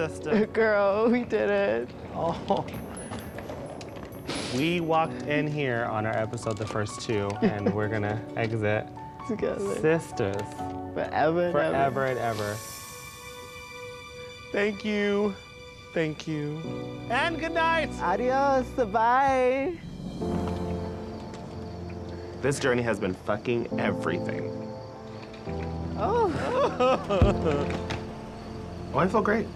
All right, sister. Girl, we did it. Oh. We walked in here on our episode, the first two, and we're gonna exit Together. sisters Forever and forever and ever. Thank you. Thank you. And good night. Adios. Bye. This journey has been fucking everything. Oh. Oh, I feel great.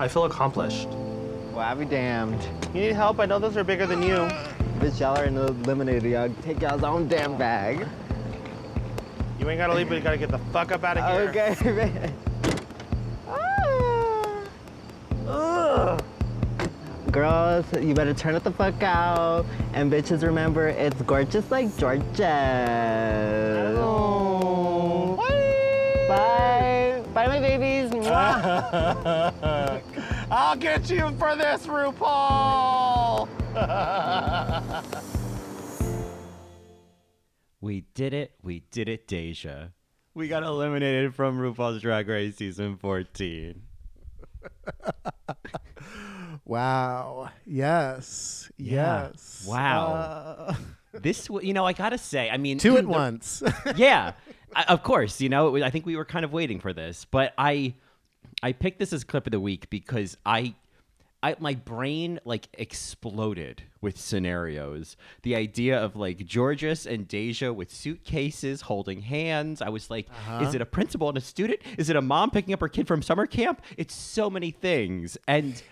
I feel accomplished. Well, I'll be damned. You need help? I know those are bigger than you. Bitch, y'all are in the eliminator. Y'all take y'all's own damn bag. You ain't gotta leave, but you gotta get the fuck up out of here. Okay, man. Ah. Girls, you better turn it the fuck out. And bitches, remember, it's gorgeous like Georgia. Bye. Bye, my babies. Mwah. I'll get you for this, RuPaul. We did it. We did it, Deja. We got eliminated from RuPaul's Drag Race season 14. Wow. Yes. Yeah. Yes. Wow. Uh, This, w- you know, I gotta say, I mean, two at the- once. yeah, I, of course. You know, I think we were kind of waiting for this, but I, I picked this as clip of the week because I, I my brain like exploded with scenarios. The idea of like Jorgeous and Deja with suitcases holding hands. I was like, uh-huh. is it a principal and a student? Is it a mom picking up her kid from summer camp? It's so many things and.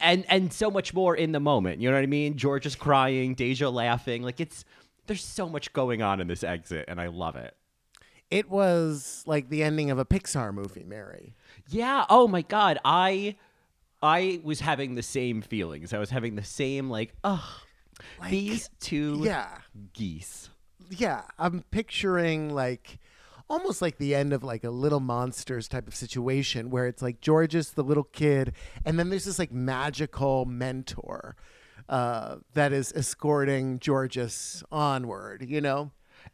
And and so much more in the moment. You know what I mean? George is crying, Deja laughing. Like it's there's so much going on in this exit, and I love it. it was like the ending of a Pixar movie, Mary. Yeah. Oh my God. I I was having the same feelings. I was having the same like, ugh, these two Yeah. geese. Yeah. I'm picturing like almost like the end of like a little monsters type of situation where it's like George's the little kid, and then there's this like magical mentor uh, that is escorting Jorgeous onward, you know?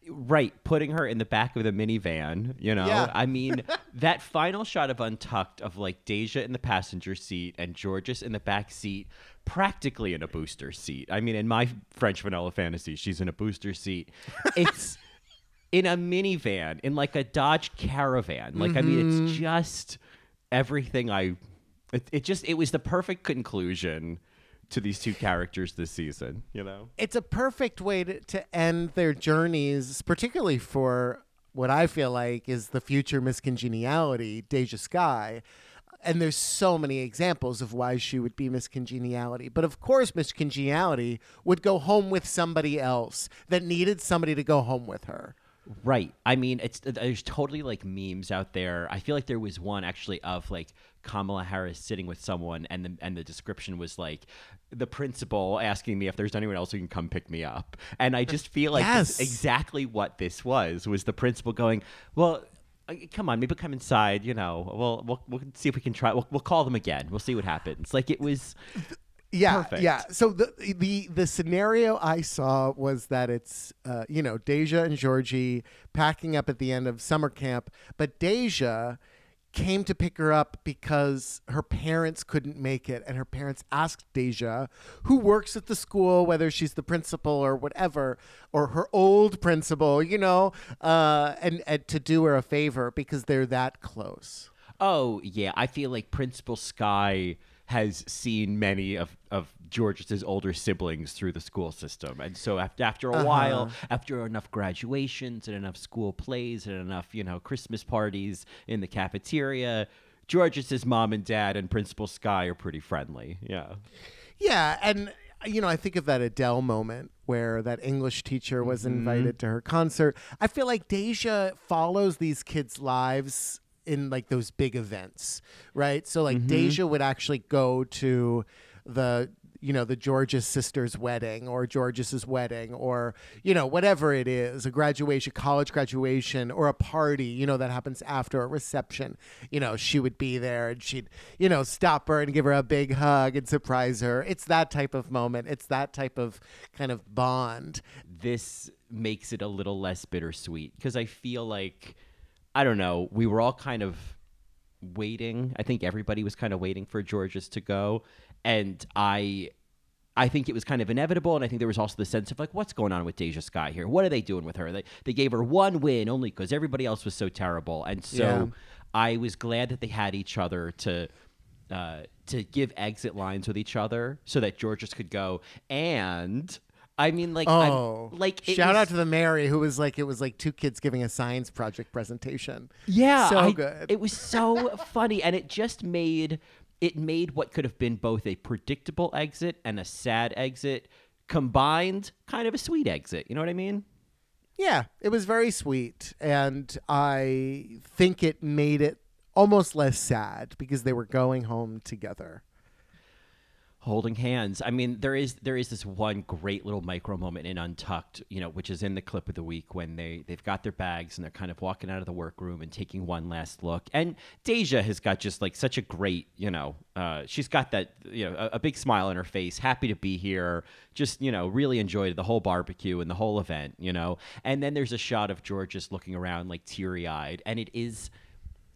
Right, putting her in the back of the minivan, you know? Yeah. I mean, that final shot of Untucked of like Deja in the passenger seat and Jorgeous in the back seat, practically in a booster seat. I mean, in my French vanilla fantasy, she's in a booster seat. It's in a minivan, in like a Dodge Caravan. Like, I mean, Mm-hmm. it's just everything I. It, it just, it was the perfect conclusion to these two characters this season, you know? it's a perfect way to, to end their journeys, particularly for what I feel like is the future Miss Congeniality, Deja Skye. And there's so many examples of why she would be Miss Congeniality. But of course, Miss Congeniality would go home with somebody else that needed somebody to go home with her. Right. I mean, it's there's totally like memes out there. I feel like there was one actually of like Kamala Harris sitting with someone, and the and the description was like the principal asking me if there's anyone else who can come pick me up, and I just feel like Yes. exactly what this was. Was the principal going, well. uh, Come on, maybe come inside. You know, we'll we'll, we'll see if we can try. We'll, we'll call them again. We'll see what happens. Like it was, Yeah, Perfect. yeah. So the the the scenario I saw was that it's uh, you know Deja and Georgie packing up at the end of summer camp, but Deja came to pick her up because her parents couldn't make it, and her parents asked Deja, who works at the school, whether she's the principal or whatever, or her old principal, you know, uh, and, and to do her a favor because they're that close. Oh yeah, I feel like Principal Skye has seen many of of George's older siblings through the school system, and so after after a while, uh-huh. after enough graduations and enough school plays and enough you know Christmas parties in the cafeteria, George's mom and dad and Principal Skye are pretty friendly. Yeah. Yeah, and you know, I think of that Adele moment where that English teacher was mm-hmm. invited to her concert. I feel like Deja follows these kids' lives in like those big events, right? So like mm-hmm. Deja would actually go to the you know the George's sister's wedding or George's wedding or you know whatever it is a graduation college graduation or a party you know that happens after a reception. You know she would be there and she'd you know stop her and give her a big hug and surprise her. It's that type of moment. It's that type of kind of bond. This makes it a little less bittersweet because I feel like I don't know, we were all kind of waiting. I think everybody was kind of waiting for Jorgeous to go, and I. I think it was kind of inevitable, and I think there was also the sense of like, what's going on with Deja Skye here? What are they doing with her? They they gave her one win only because everybody else was so terrible, and so Yeah. I was glad that they had each other to uh, to give exit lines with each other, so that Jorgeous could go. And I mean, like, I'm- Oh, like it shout was- out to the Mary who was like it was like two kids giving a science project presentation. Yeah, so I- good. It was so funny, and it just made it made what could have been both a predictable exit and a sad exit combined, kind of a sweet exit. You know what I mean? Yeah, it was very sweet, and I think it made it almost less sad because they were going home together. Holding hands. I mean, there is there is this one great little micro moment in Untucked, you know, which is in the clip of the week when they they've got their bags and they're kind of walking out of the workroom and taking one last look. And Deja has got just like such a great, you know, uh, she's got that you know a, a big smile on her face, happy to be here, just you know really enjoyed the whole barbecue and the whole event, you know. And then there's a shot of George just looking around like teary eyed, and it is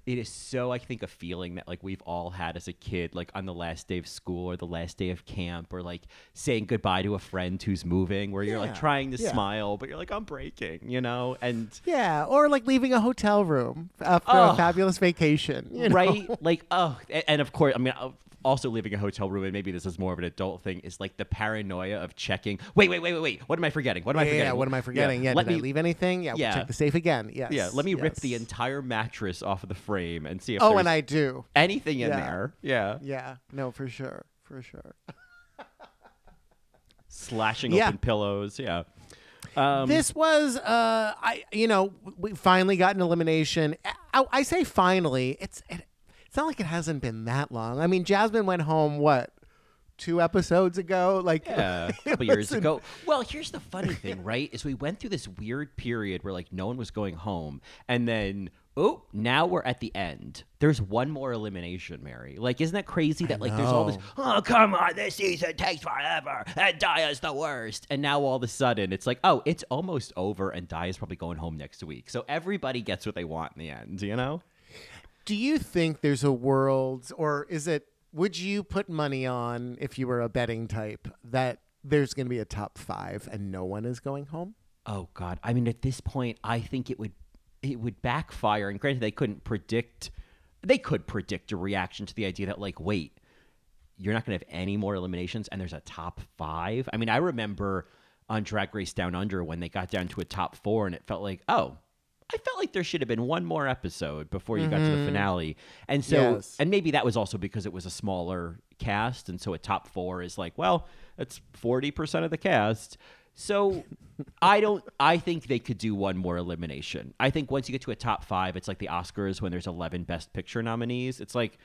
it is so i think a feeling that like we've all had as a kid like on the last day of school or the last day of camp or like saying goodbye to a friend who's moving where you're like trying to yeah. smile but you're like i'm breaking you know and Yeah, or like leaving a hotel room after Oh. a fabulous vacation. you know? right like oh a- and of course i mean also leaving a hotel room and maybe this is more of an adult thing is like the paranoia of checking wait wait wait wait wait what am i forgetting what am i Yeah, forgetting what am I forgetting? Yeah, let did me I leave anything? Yeah, Yeah. check the safe again. Yes. yeah let me rip the entire mattress off of the frame and see if Oh, and I do. anything in Yeah. there yeah Yeah, no, for sure, for sure. slashing Yeah. open pillows yeah um, this was, uh, I, you know, we finally got an elimination. I, I say finally. It's, it, it's not like it hasn't been that long. I mean, Jasmine went home what two episodes ago? Like, Yeah, a couple years ago. Well, here's the funny thing, right? Is we went through this weird period where like no one was going home, and then oh, now we're at the end. There's one more elimination, Mary. Like, isn't that crazy that like there's all this? Oh, come on, this season takes forever, and Daya's the worst. And now all of a sudden, it's like, oh, it's almost over, and Daya's probably going home next week. So everybody gets what they want in the end, you know? Do you think there's a world, or is it? Would you put money on if you were a betting type that there's going to be a top five and no one is going home? Oh God! I mean, at this point, I think it would it would backfire. And granted, they couldn't predict. They could predict a reaction to the idea that, like, wait, you're not going to have any more eliminations, and there's a top five. I mean, I remember on Drag Race Down Under when they got down to a top four, and it felt like, oh. I felt like there should have been one more episode before you got to the finale. And so, Yes. and maybe that was also because it was a smaller cast. And so a top four is like, well, that's 40% of the cast. So I don't, I think they could do one more elimination. I think once you get to a top five, it's like the Oscars when there's 11 Best Picture nominees. It's like,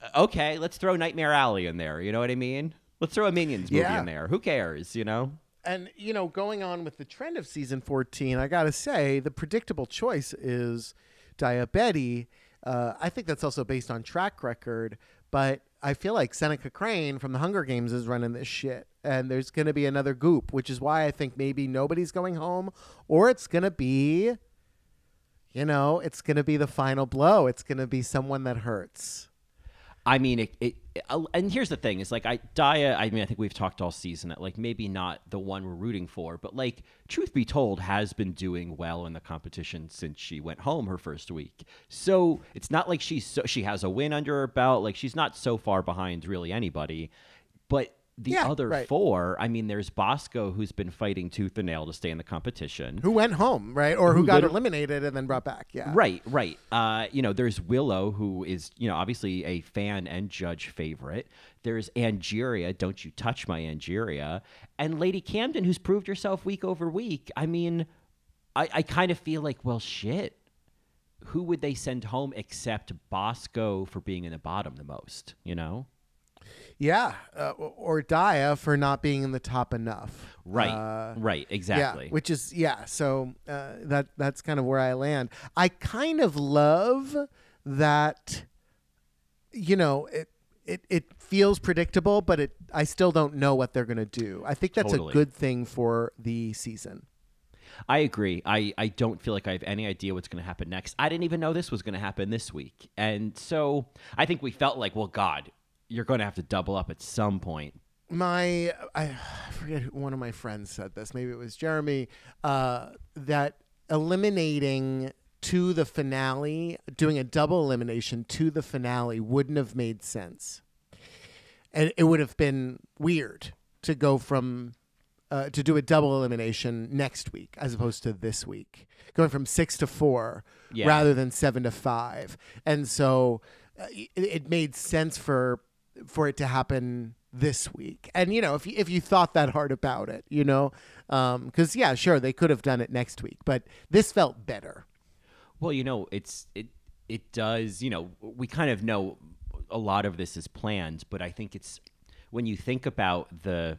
uh, okay, let's throw Nightmare Alley in there. You know what I mean? Let's throw a Minions movie Yeah. in there. Who cares, you know? And you know, going on with the trend of season 14, I gotta say the predictable choice is Daya Betty. Uh, I think that's also based on track record, but I feel like Seneca Crane from the Hunger Games is running this shit, and there's gonna be another goop, which is why I think maybe nobody's going home, or it's gonna be, you know, it's gonna be the final blow. It's gonna be someone that hurts. I mean, it, it, uh, and here's the thing: is like I Daya. I mean, I think we've talked all season that like maybe not the one we're rooting for, but like truth be told, has been doing well in the competition since she went home her first week. So it's not like she's so, she has a win under her belt. Like she's not so far behind really anybody. But the Yeah, other right. four, I mean, there's Bosco who's been fighting tooth and nail to stay in the competition. Who went home, right? Or who, Who got eliminated and then brought back? Yeah. Right, right. Uh, you know, there's Willow, who is, you know, obviously a fan and judge favorite. There's Angeria, don't you touch my Angeria. And Lady Camden, who's proved herself week over week. I mean, I, I kind of feel like, well, shit. Who would they send home except Bosco for being in the bottom the most, you know? Yeah, uh, or Daya for not being in the top enough. Right, Uh, right, exactly. Yeah, which is yeah. So uh, that that's kind of where I land. I kind of love that. You know, it it it feels predictable, but it I still don't know what they're gonna do. I think that's Totally. a good thing for the season. I agree. I, I don't feel like I have any idea what's going to happen next. I didn't even know this was going to happen this week. And so I think we felt like, well, God, you're going to have to double up at some point. my I forget who one of my friends said this. Maybe it was Jeremy. Uh, that eliminating to the finale, doing a double elimination to the finale, wouldn't have made sense, and it would have been weird to go from. Uh, to do a double elimination next week as opposed to this week, going from six to four Yeah. rather than seven to five, and so uh, it, it made sense for for it to happen this week. And you know, if you, if you thought that hard about it, you know, um, because yeah, sure they could have done it next week, but this felt better. Well, you know, it's it it does, you know, we kind of know a lot of this is planned, but I think it's when you think about the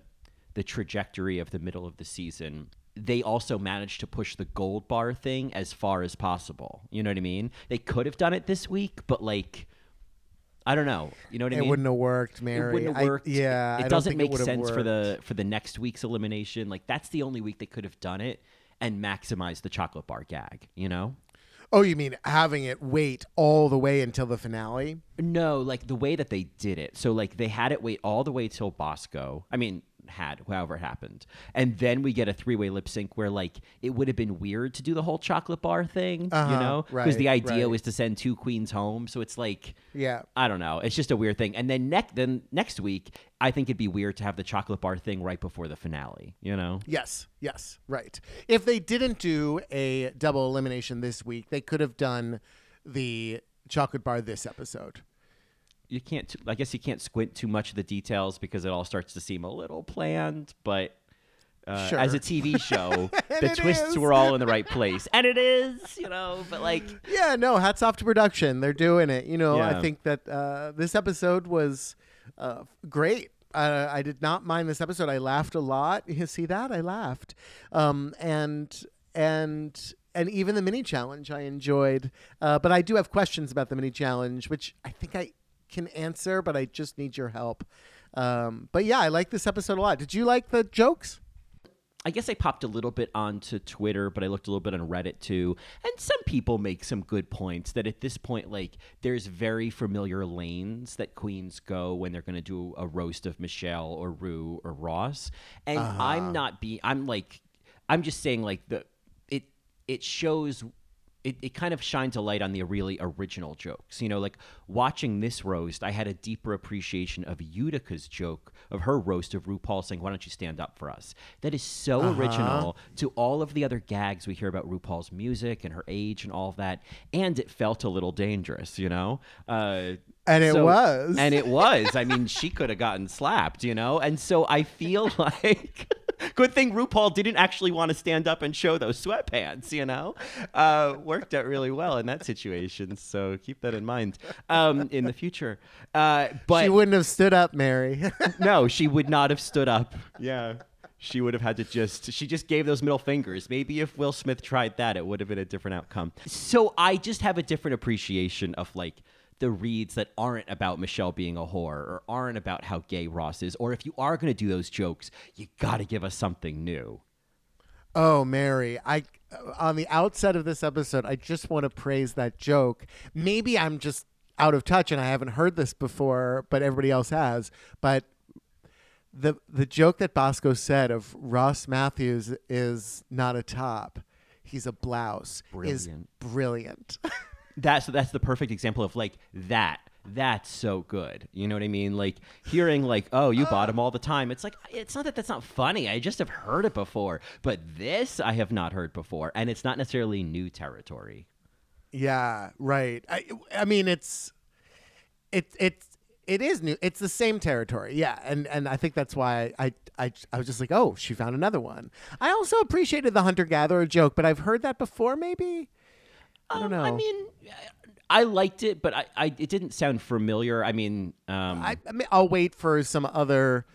the trajectory of the middle of the season, they also managed to push the gold bar thing as far as possible. You know what I mean? They could have done it this week, but like I don't know. You know what I It mean? It wouldn't have worked, Mary. It wouldn't have I- worked. yeah, it don't doesn't it make have sense for the for the next week's elimination. Like that's the only week they could have done it and maximize the chocolate bar gag. You know? Oh, you mean having it wait all the way until the finale? No, like the way that they did it. So like they had it wait all the way till Bosco. I mean, had however it happened, and then we get a three way lip sync where like it would have been weird to do the whole chocolate bar thing, you Uh-huh, know, because right, the idea right. was to send two queens home. So it's like. Yeah. I don't know. It's just a weird thing. And then next then next week, I think it'd be weird to have the chocolate bar thing right before the finale, you know? Yes, yes, right. If they didn't do a double elimination this week, they could have done the chocolate bar this episode. You can't I guess you can't squint too much of the details because it all starts to seem a little planned, but uh, Sure. as a TV show, the twists is. were all in the right place. And it is, you know, but like Yeah, no, hats off to production. They're doing it. You know, I think that uh, this episode was uh, great. Uh, I did not mind this episode. I laughed a lot. You see that? I laughed. Um, and and and even the mini challenge I enjoyed. Uh, but I do have questions about the mini challenge, which I think I can answer, but I just need your help. Um, but yeah, I like this episode a lot. Did you like the jokes? I guess I popped a little bit onto Twitter, but I looked a little bit on Reddit too. And some people make some good points that at this point, like, there's very familiar lanes that queens go when they're going to do a roast of Michelle or Rue or Ross. And I'm not being, I'm like, I'm just saying, like, the it it shows. It, it kind of shines a light on the really original jokes. You know, like watching this roast, I had a deeper appreciation of Utica's joke of her roast of RuPaul saying, Why don't you stand up for us? That is so original to all of the other gags we hear about RuPaul's music and her age and all of that. And it felt a little dangerous, you know? Uh, And it so- was. And it was. I mean, she could have gotten slapped, you know? And so I feel like. Good thing RuPaul didn't actually want to stand up and show those sweatpants, you know? Uh, worked out really well in that situation. So keep that in mind um, in the future. Uh, but she wouldn't have stood up, Mary. no, she would not have stood up. Yeah. She would have had to just, she just gave those middle fingers. Maybe if Will Smith tried that, it would have been a different outcome. So I just have a different appreciation of like the reads that aren't about Michelle being a whore or aren't about how gay Ross is. Or if you are going to do those jokes, you got to give us something new. Oh, Mary, I on the outset of this episode, I just want to praise that joke. Maybe I'm just out of touch and I haven't heard this before, but everybody else has. But the the joke that Bosco said of Ross Mathews is not a top, he's a blouse is Brilliant. That's that's the perfect example of like that. That's so good. You know what I mean? Like hearing like, "Oh, you bought ah. them all the time." It's like it's not that that's not funny. I just have heard it before. But this I have not heard before, and it's not necessarily new territory. Yeah, right. I I mean it's it it's it is new. It's the same territory. Yeah, and and I think that's why I I I was just like, "Oh, she found another one." I also appreciated the hunter gatherer joke, but I've heard that before maybe. I don't Um, I mean, I liked it, but I, I it didn't sound familiar. I mean, um, I, I mean, I'll wait for some other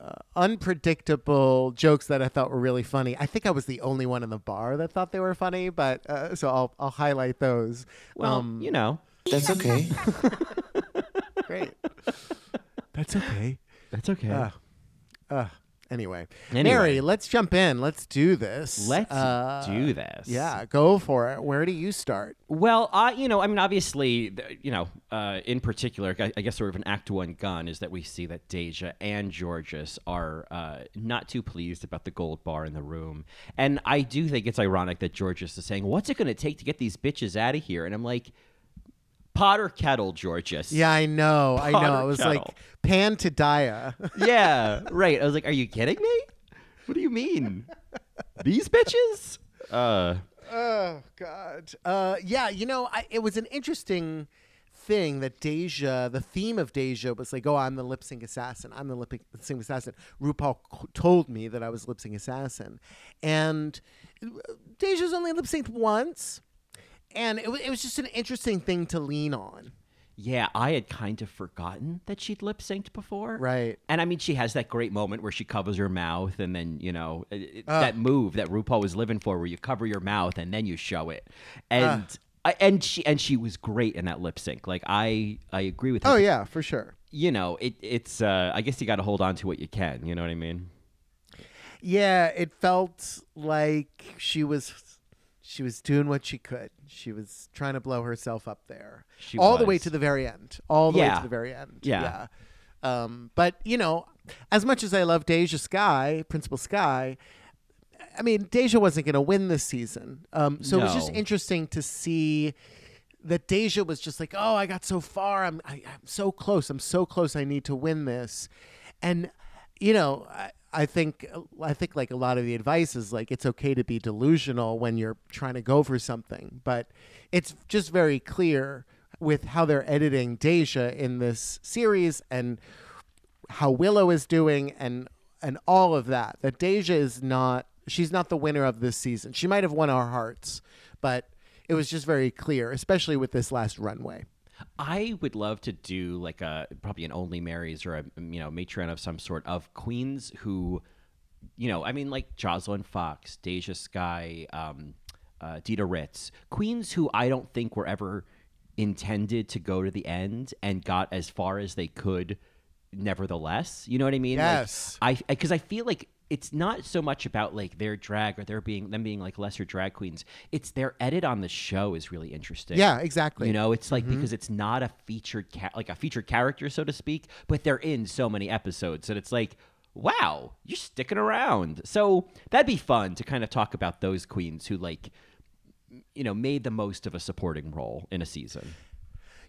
uh, unpredictable jokes that I thought were really funny. I think I was the only one in the bar that thought they were funny, but uh, so I'll I'll highlight those. well, Um, you know, That's okay. great. That's okay. that's okay. Uh, uh, Anyway, Anyway. Mary, let's jump in. Let's do this. Let's Uh, do this. Yeah, go for it. Where do you start? Well, I, you know, I mean, obviously, you know, uh, in particular, I, I guess sort of an act one gun is that we see that Deja and Jorgeous are uh, not too pleased about the gold bar in the room. And I do think it's ironic that Jorgeous is saying, What's it going to take to get these bitches out of here? And I'm like, Potter kettle, Jorgeous. Yeah, I know. I know. Potter It was kettle. like pan to Daya. yeah, right. I was like, Are you kidding me? What do you mean? these bitches? Uh, Oh God. Uh, yeah, you know, I, it was an interesting thing that Deja, the theme of Deja was like, "Oh, I'm the lip sync assassin. I'm the lip sync assassin." RuPaul c- told me that I was lip sync assassin, and uh, Deja's only lip synced once, and it, wa- it was just an interesting thing to lean on. Yeah, I had kind of forgotten that she'd lip synced before. Right. And I mean, she has that great moment where she covers her mouth, and then, you know, it- Ah. that move that RuPaul was living for, where you cover your mouth and then you show it. And. I, and she and she was great in that lip sync. Like I, I agree with her. Oh yeah, for sure. You know, it, it's. Uh, I guess you got to hold on to what you can. You know what I mean? Yeah, it felt like she was she was doing what she could. She was trying to blow herself up there. She all the way to the very end. All the way Yeah. to the very end. Yeah. Yeah. Um, but you know, as much as I love Deja Skye, Principal Skye, I mean, Deja wasn't going to win this season. Um, so it was just interesting to see that Deja was just like, "Oh, I got so far. I'm I, I'm so close. I'm so close. I need to win this." And you know, I, I think uh, I think like a lot of the advice is like it's okay to be delusional when you're trying to go for something, but it's just very clear with how they're editing Deja in this series and how Willow is doing and and all of that. That Deja is not she's not the winner of this season. She might have won our hearts, but it was just very clear, especially with this last runway. I would love to do like a probably an Only Marys or a you know matron of some sort of queens who, you know, I mean like Joslyn Fox, Deja Skye, um, uh, Dida Ritz, queens who I don't think were ever intended to go to the end and got as far as they could. Nevertheless, you know what I mean? Like, Yes. I because I feel like it's not so much about like their drag or their being them being like lesser drag queens. It's their edit on the show is really interesting. Yeah, exactly. You know, it's like mm-hmm. because it's not a featured ca- like a featured character, so to speak, but they're in so many episodes that it's like, wow, you're sticking around. So that'd be fun to kind of talk about those queens who like, you know, made the most of a supporting role in a season.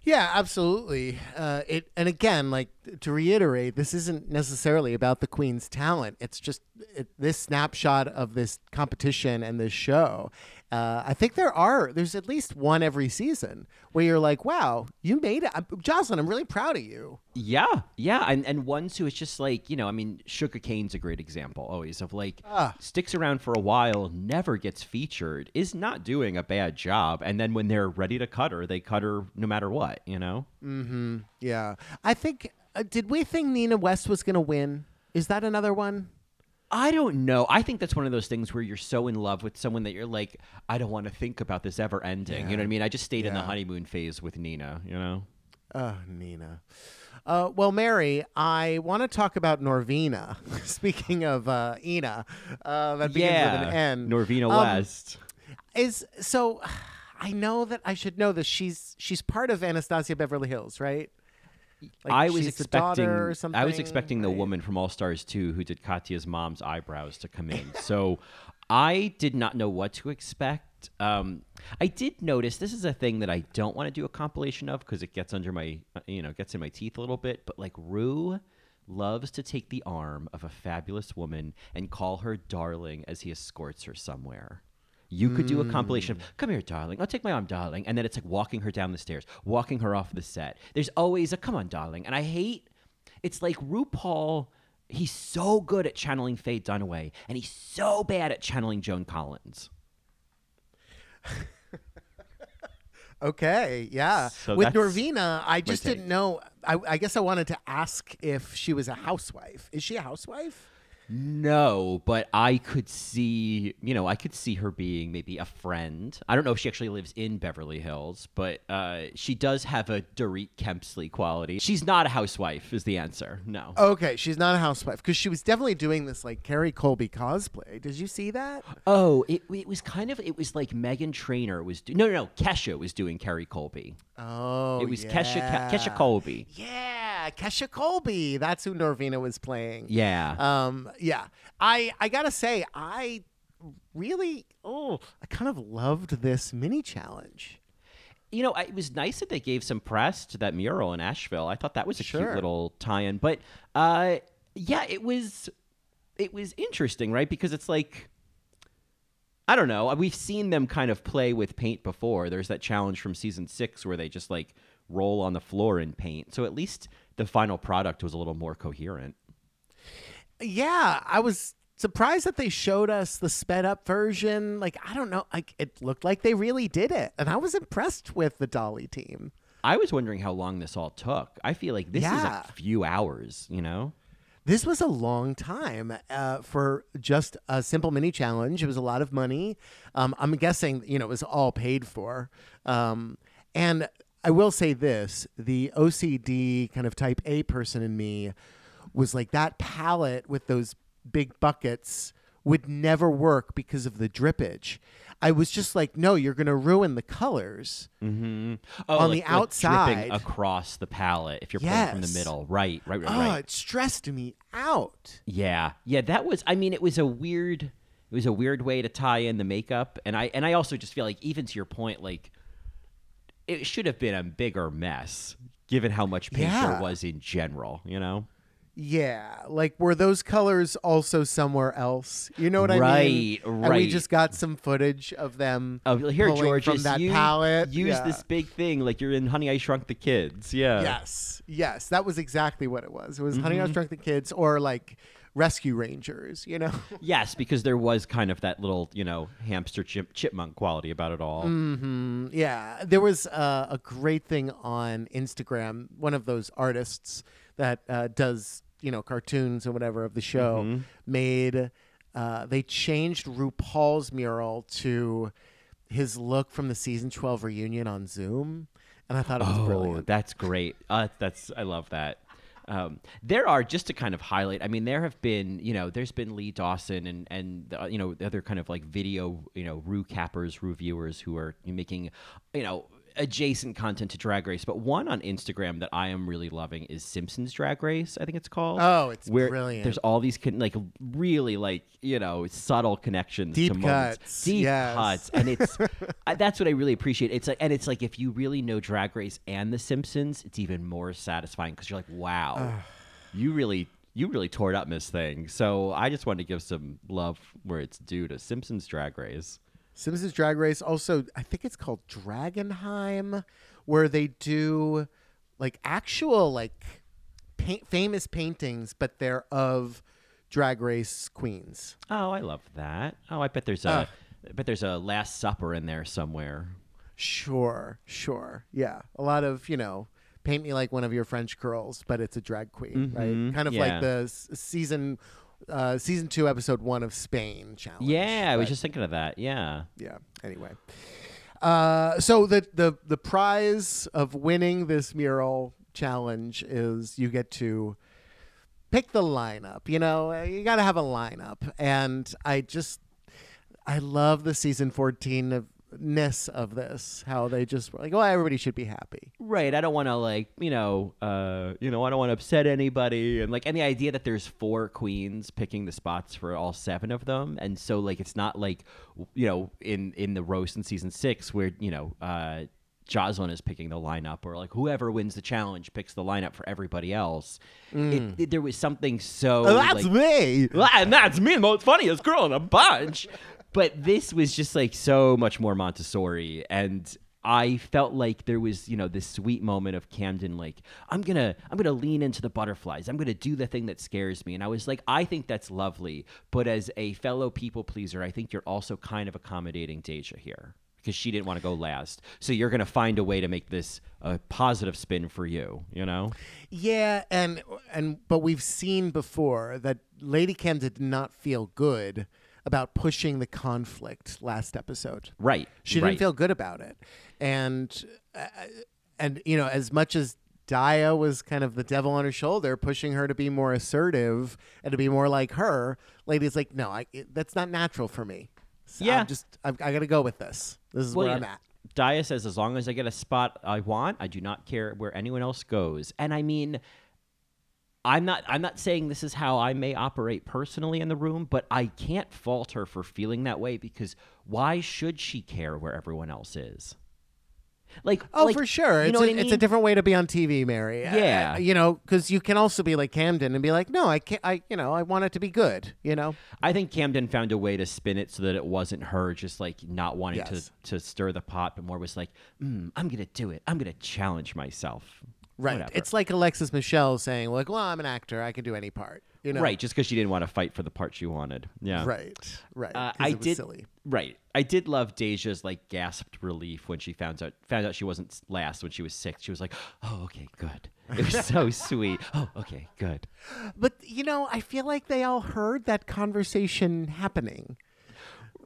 Yeah, absolutely. Uh, it and again, like to reiterate, this isn't necessarily about the queen's talent. It's just it, this snapshot of this competition and this show. Uh, I think there are there's at least one every season where you're like, "Wow, you made it, I'm, Joslyn! I'm really proud of you." Yeah, yeah, and and ones who it's just like you know, I mean, Sugar Cane's a great example always of like Ah. sticks around for a while, never gets featured, is not doing a bad job, and then when they're ready to cut her, they cut her no matter what, you know. Mm-hmm. Yeah, I think. Uh, did we think Nina West was going to win? Is that another one? I don't know. I think that's one of those things where you're so in love with someone that you're like, I don't want to think about this ever ending. You know what I mean? I just stayed in the honeymoon phase with Nina. You know. Oh, Nina. Uh, well, Mary, I want to talk about Norvina. Speaking of uh, Ina, uh, that begins yeah, with an N. Norvina Um, West. is so. I know that I should know this. She's she's part of Anastasia Beverly Hills, right? Like, I was expecting. or something. I was expecting the right? woman from All Stars 2 who did Katya's mom's eyebrows to come in. so I did not know what to expect. Um, I did notice this is a thing that I don't want to do a compilation of because it gets under my, you know, gets in my teeth a little bit. But like Rue loves to take the arm of a fabulous woman and call her darling as he escorts her somewhere. You could do a compilation of mm. "Come here, darling. I'll take my arm, darling," and then it's like walking her down the stairs, walking her off the set. There's always a "Come on, darling," and I hate. It's like RuPaul. He's so good at channeling Faye Dunaway, and he's so bad at channeling Joan Collins. Okay, yeah. So With that's Norvina, I just take. didn't know. I, I guess I wanted to ask if she was a housewife. Is she a housewife? No, but I could see, you know, I could see her being maybe a friend. I don't know if she actually lives in Beverly Hills, but uh, she does have a Dorit Kemsley quality. She's not a housewife, is the answer. No. Okay, she's not a housewife because she was definitely doing this like Carrie Colby cosplay. Did you see that? Oh, it, it was kind of, it was like Meghan Trainor was, do- no, no, no, Kesha was doing Carrie Colby. Oh, it was yeah. Kesha, Ke- Kesha Colby. Yeah, Kesha Colby. That's who Norvina was playing. Yeah. Um, yeah. I I gotta say, I really oh, I kind of loved this mini challenge. you know, it was nice that they gave some press to that mural in Asheville. I thought that was a cute little tie-in. But uh, yeah, it was it was interesting, right? Because it's like I don't know. We've seen them kind of play with paint before. There's that challenge from season six where they just like roll on the floor in paint. So at least the final product was a little more coherent. Yeah, I was surprised that they showed us the sped up version. Like, I don't know, like it looked like they really did it, and I was impressed with the Dolly team. I was wondering how long this all took. I feel like this Yeah. is a few hours, you know? This was a long time uh, for just a simple mini challenge. It was a lot of money. Um, I'm guessing, you know, it was all paid for. Um, and I will say this the OCD kind of type A person in me was like that palette with those big buckets would never work because of the drippage. I was just like, no, you're going to ruin the colors. Mm-hmm. On the outside. dripping across the palette if you're playing from the middle. Right, right, right, Oh, right. it stressed me out. Yeah, yeah. That was. I mean, it was a weird. It was a weird way to tie in the makeup, and I and I also just feel like, even to your point, like it should have been a bigger mess given how much paint Yeah. there was in general. You know. Yeah, like were those colors also somewhere else? You know what I mean? Right, And we just got some footage of them. Oh, here, George, from that you palette. use Yeah. this big thing like you're in Honey I Shrunk the Kids. Yeah. Yes, yes, that was exactly what it was. It was Honey Mm-hmm. I Shrunk the Kids or like Rescue Rangers. You know? Yes, because there was kind of that little, you know, hamster chip, chipmunk quality about it all. hmm Yeah, there was uh, a great thing on Instagram. One of those artists that uh, does you know cartoons and whatever of the show Mm-hmm. made. Uh, they changed RuPaul's mural to his look from the season twelve reunion on Zoom, and I thought it was Oh, brilliant. that's great. Uh, that's I love that. Um, there are just to kind of highlight. I mean, there have been you know, there's been Lee Dawson and and the, you know the other kind of like video you know Ru cappers, reviewers who are making you know adjacent content to Drag Race. But one on Instagram that I am really loving is Simpsons Drag Race. I think it's called. Oh, it's where brilliant. There's all these con- like really like you know subtle connections, Deep to moments. cuts, deep yes. cuts, and it's I, that's what I really appreciate. It's like, and it's like if you really know Drag Race and The Simpsons, it's even more satisfying because you're like, wow, you really. You really tore it up in this thing. So I just wanted to give some love where it's due to Simpsons Drag Race. Simpsons Drag Race. Also, I think it's called Dragonheim, where they do like actual like pa- famous paintings, but they're of Drag Race queens. Oh, I love that. Oh, I bet there's a, Ah. I bet there's a Last Supper in there somewhere. Sure, sure, yeah. A lot of you know, paint me like one of your French girls, but it's a drag queen, right? Mhm, Kind of yeah. like the s- season, uh, season two, episode one of Spain challenge. Yeah, I was but- just thinking of that. Yeah. yeah. Anyway, uh, so the the the prize of winning this mural challenge is you get to pick the lineup. You know, Uh, you got to have a lineup, and I just I love the season fourteen of ness of this. How they just were like, oh, everybody should be happy. Right. I don't want to like, you know, uh, you know, I don't want to upset anybody, and like, and the idea that there's four queens picking the spots for all seven of them, and so like, it's not like, you know, in in the roast in season six where you know, uh, Joslyn is picking the lineup, or like whoever wins the challenge picks the lineup for everybody else. It, it- there was something so like, me. and that's me, the most funniest girl in a bunch. But this was just like so much more Montessori, and I felt like there was, you know, this sweet moment of Camden, like I'm gonna, I'm gonna lean into the butterflies. I'm gonna do the thing that scares me, and I was like, I think that's lovely. But as a fellow people pleaser, I think you're also kind of accommodating Deja here because she didn't want to go last. So you're going to find a way to make this a positive spin for you, you know? Yeah, and and but we've seen before that Lady Camden did not feel good about pushing the conflict last episode. Right. She didn't feel good about it, and uh, and you know as much as Daya was kind of the devil on her shoulder, pushing her to be more assertive and to be more like her. Lady's like, no, I, it, that's not natural for me. So Yeah. I'm just I've, I got to go with this. This is Well, where yeah. I'm at. Daya says, as long as I get a spot I want, I do not care where anyone else goes. And I mean, I'm not I'm not saying this is how I may operate personally in the room, but I can't fault her for feeling that way because why should she care where everyone else is? Like Oh, like, for sure. You It's, know a, what I it's a different way to be on TV, Mary. Uh, Yeah. you know, because you can also be like Camden and be like, no, I can't. I, you know, I want it to be good. You know, I think Camden found a way to spin it so that it wasn't her just like not wanting Yes. to, to stir the pot, but more was like, mm, I'm gonna do it. I'm gonna challenge myself. Right? Whatever. It's like Alexis Michelle saying, like, well, I'm an actor. I can do any part. You know, right, just because she didn't want to fight for the part she wanted. Yeah. right, right. Uh, I did. silly. Right. I did love Deja's like gasped relief when she found out found out she wasn't last when she was sick. She was like, "Oh, okay, good." It was so sweet. Oh, okay, good. But you know, I feel like they all heard that conversation happening.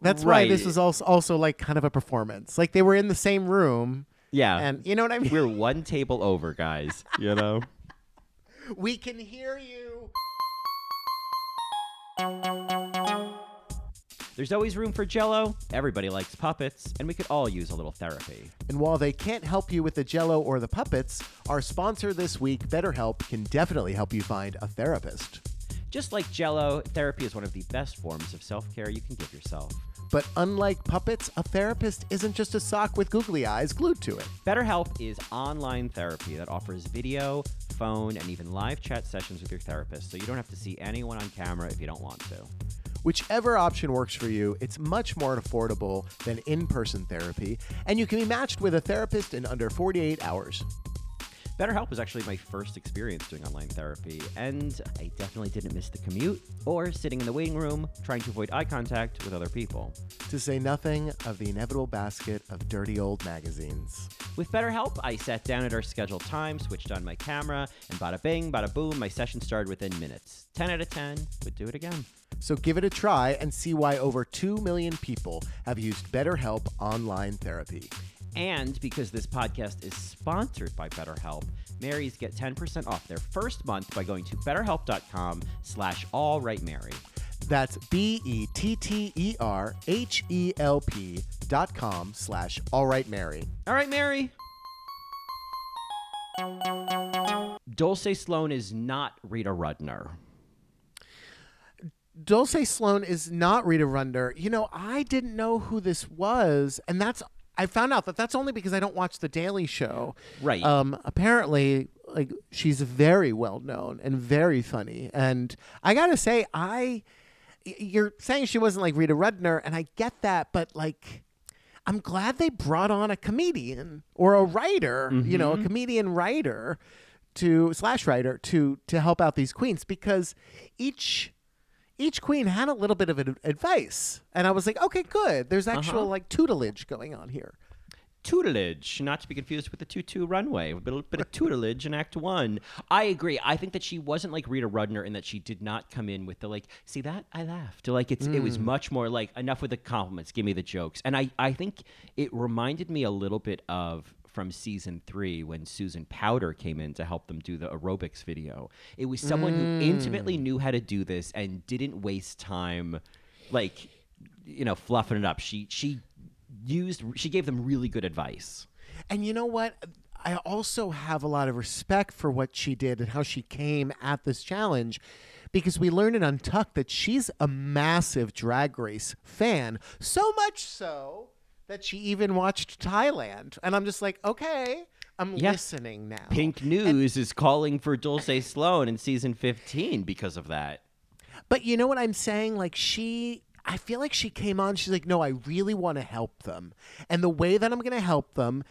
That's why this was also also like kind of a performance. Like they were in the same room, Yeah. and you know what I mean. we're one table over, guys. You know. we can hear you. There's always room for Jello. Everybody likes puppets, and we could all use a little therapy. And while they can't help you with the jello or the puppets, our sponsor this week, BetterHelp, can definitely help you find a therapist. Just like Jello, therapy is one of the best forms of self-care you can give yourself. But unlike puppets, a therapist isn't just a sock with googly eyes glued to it. BetterHelp is online therapy that offers video, phone, and even live chat sessions with your therapist, so you don't have to see anyone on camera if you don't want to. Whichever option works for you, it's much more affordable than in person therapy, and you can be matched with a therapist in under 48 hours. BetterHelp was actually my first experience doing online therapy, and I definitely didn't miss the commute or sitting in the waiting room trying to avoid eye contact with other people. To say nothing of the inevitable basket of dirty old magazines. With BetterHelp, I sat down at our scheduled time, switched on my camera, and bada bing, bada boom, my session started within minutes. 10 out of 10, would do it again. So give it a try and see why over 2 million people have used BetterHelp online therapy. And because this podcast is sponsored by BetterHelp, Marys get 10% off their first month by going to betterhelp.com slash allrightmary. That's B E T T E R H E L P dot com slash all right Mary. All right, Mary. Dulce Sloan is not Rita Rudner. Dulce Sloan is not Rita Rudner. You know, I didn't know who this was, and that's I found out that that's only because I don't watch the Daily Show. Right. Um. Apparently, like she's very well known and very funny, and I gotta say, I y- you're saying she wasn't like Rita Rudner, and I get that, but like. I'm glad they brought on a comedian or a writer, you know, a comedian writer to slash writer to to help out these queens because each each queen had a little bit of ad- advice, and I was like, okay, good. There's uh-huh. actual like tutelage going on here. Tutelage, not to be confused with the tutu runway, a little bit of tutelage in Act One. I agree. I think that she wasn't like Rita Rudner in that she did not come in with the like, see that I laughed. Like it's it was mm. much more like enough with the compliments, give me the jokes. And I I think it reminded me a little bit of from season three when Susan Powter came in to help them do the aerobics video. It was someone who intimately mm. knew how to do this and didn't waste time, like you know, fluffing it up. She she used she gave them really good advice. And you know what? I also have a lot of respect for what she did and how she came at this challenge because we learned in Untucked that she's a massive drag race fan. So much so that she even watched Thailand. And I'm just like, okay, I'm Yeah. listening now. Pink News is calling for Dulce Sloan in season 15 because of that. But you know what I'm saying? Like she I feel like she came on, she's like, no, I really want to help them. And the way that I'm gonna help them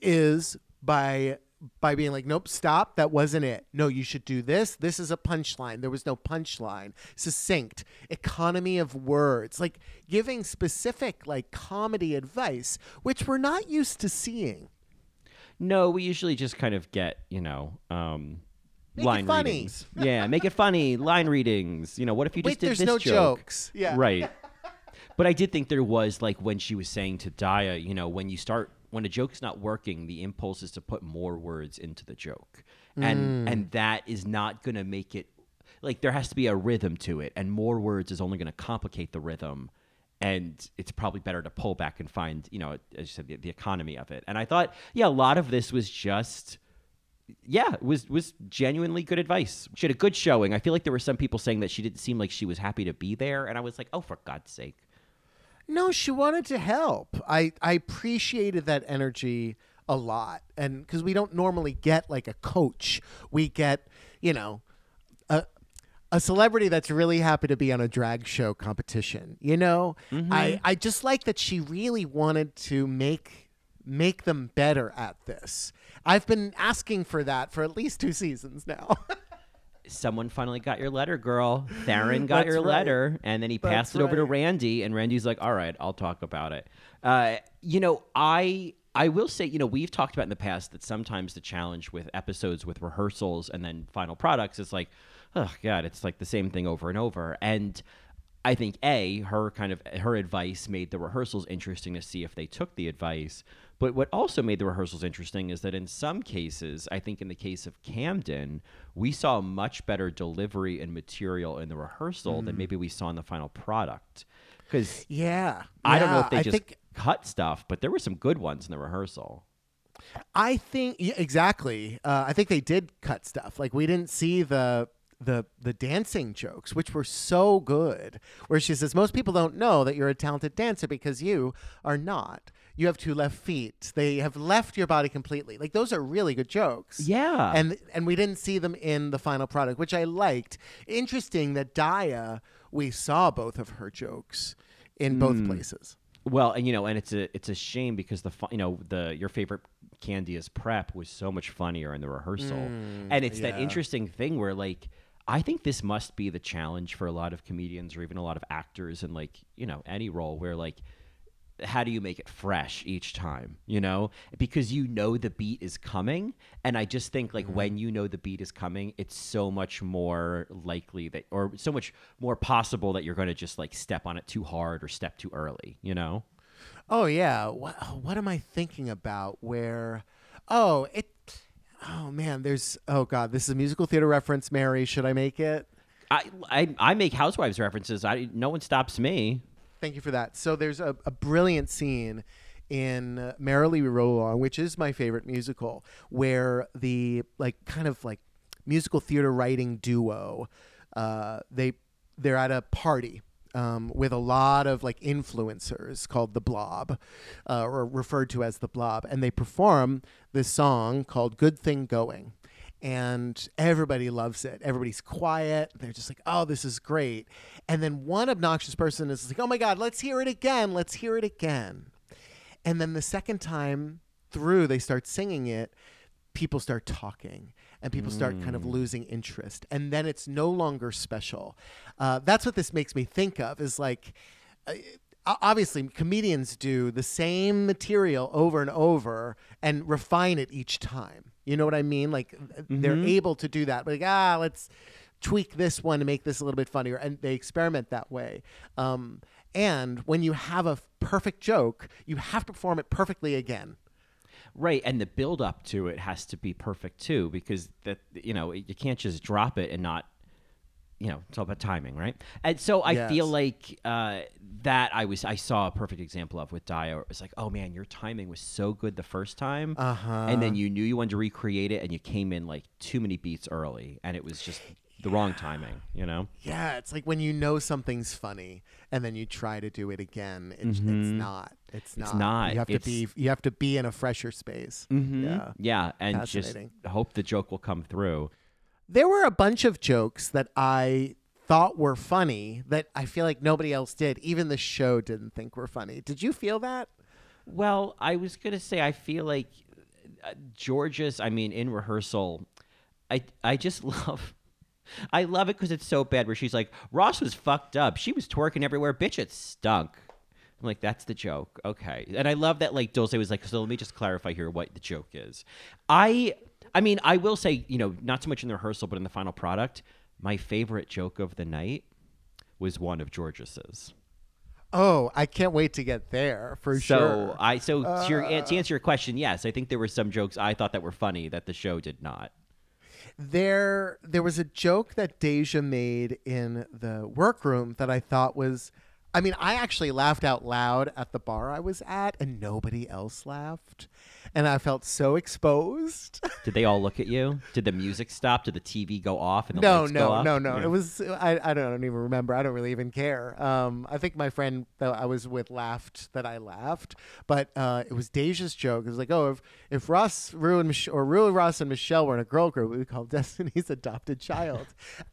is by by being like, nope, stop, that wasn't it. No, you should do this. This is a punchline. There was no punchline. Succinct, economy of words, like giving specific like comedy advice, which we're not used to seeing. No, we usually just kind of get, you know, um, Make line readings. Yeah, make it funny. Line readings. You know, what if you just Wait, did there's this no joke? jokes. Yeah. Right. But I did think there was like when she was saying to Daya, you know, when you start when a joke's not working, the impulse is to put more words into the joke. And Mm. and that is not going to make it like there has to be a rhythm to it and more words is only going to complicate the rhythm and it's probably better to pull back and find, you know, as you said the, the economy of it. And I thought, yeah, a lot of this was just yeah, was was genuinely good advice. She had a good showing. I feel like there were some people saying that she didn't seem like she was happy to be there, and I was like, oh, for God's sake. No, she wanted to help. I I appreciated that energy a lot, and because we don't normally get like a coach, we get you know a a celebrity that's really happy to be on a drag show competition. You know, mm-hmm. I I just like that she really wanted to make make them better at this. I've been asking for that for at least two seasons now. Someone finally got your letter, girl. Fenton got your right. letter, and then he passed That's it over to. Randy, and Randy's like, "All right, I'll talk about it." Uh, you know, I I will say, you know, we've talked about in the past that sometimes the challenge with episodes with rehearsals and then final products is like, oh god, it's like the same thing over and over, and. I think a her kind of her advice made the rehearsals interesting to see if they took the advice. But what also made the rehearsals interesting is that in some cases, I think in the case of Camden, we saw much better delivery and material in the rehearsal than maybe we saw in the final product. Because yeah, I don't know if they I just think cut stuff, but there were some good ones in the rehearsal. I think yeah, exactly. Uh, I think they did cut stuff. Like we didn't see the the the dancing jokes, which were so good. Where she says, "Most people don't know that you're a talented dancer because you are not. You have two left feet. They have left your body completely. Like those are really good jokes. Yeah. and and we didn't see them in the final product, which I liked. Interesting that Daya, we saw both of her jokes in both Hmm. places. Well, and you know, and it's a it's a shame because the you know the your favorite Candia's prep was so much funnier in the rehearsal, and it's that interesting thing where like I think this must be the challenge for a lot of comedians or even a lot of actors in like you know any role where like how do you make it fresh each time you know because you know the beat is coming and i just think like when mm-hmm. you know the beat is coming it's so much more likely that or so much more possible that you're going to just like step on it too hard or step too early you know Oh yeah. What what am I thinking about? Where? Oh, it. Oh man, there's. Oh god, this is a musical theater reference. Mary, should I make it? I, I I make housewives references. I no one stops me. Thank you for that. So there's a, a brilliant scene in uh, Merrily We Roll Along, which is my favorite musical, where the like kind of like musical theater writing duo, uh, they they're at a party. Um, with a lot of like influencers called the Blob, uh, or referred to as the Blob, and they perform this song called "Good Thing Going," and everybody loves it. Everybody's quiet. They're just like, "Oh, this is great." And then one obnoxious person is like, "Oh my god, let's hear it again. Let's hear it again." And then the second time through they start singing it, people start talking and people start kind of losing interest. And then it's no longer special. Uh, that's what this makes me think of is like, uh, obviously, comedians do the same material over and over and refine it each time. You know what I mean? Like they're able to do that. Like, ah, let's tweak this one to make this a little bit funnier. And they experiment that way. Um, and when you have a perfect joke, you have to perform it perfectly again. Right, and the build up to it has to be perfect too, because that you know you can't just drop it and not, you know, it's all about timing, right? And so I feel like uh, that I was I saw a perfect example of with Daya. It was like, oh man, your timing was so good the first time, Uh-huh. and then you knew you wanted to recreate it, and you came in like too many beats early, and it was just the wrong timing, you know? Yeah, it's like when you know something's funny and then you try to do it again. It's, it's not. It's not. not. You have to be. You have to be in a fresher space. Yeah. Yeah, and just hope the joke will come through. There were a bunch of jokes that I thought were funny that I feel like nobody else did. Even the show didn't think were funny. Did you feel that? Well, I was gonna say I feel like uh, Jorgeous. I mean, in rehearsal, I I just love. I love it because it's so bad. Where she's like, Ross was fucked up. She was twerking everywhere. Bitch, it stunk. I'm like, that's the joke. Okay. And I love that like Dulce was like, so let me just clarify here what the joke is. I I mean, I will say, you know, not so much in the rehearsal, but in the final product, my favorite joke of the night was one of Jorgeous's. Oh, I can't wait to get there for So sure. I so to, your, to uh, answer your question, yes, I think there were some jokes I thought that were funny that the show did not. there there was a joke that Deja made in the workroom that I thought was I mean, I actually laughed out loud at the bar I was at and nobody else laughed. And I felt so exposed. Did they all look at you? Did the music stop? Did the TV go off and the no, lights go no, off? no, no. Yeah. It was I, I don't even remember. I don't really even care. Um, I think my friend that I was with laughed that I laughed, but uh, it was Deja's joke. It was like, oh, if if Ross, Rue, and Mich- or Rue, Ross, and Michelle were in a girl group, we would call Destiny's adopted child.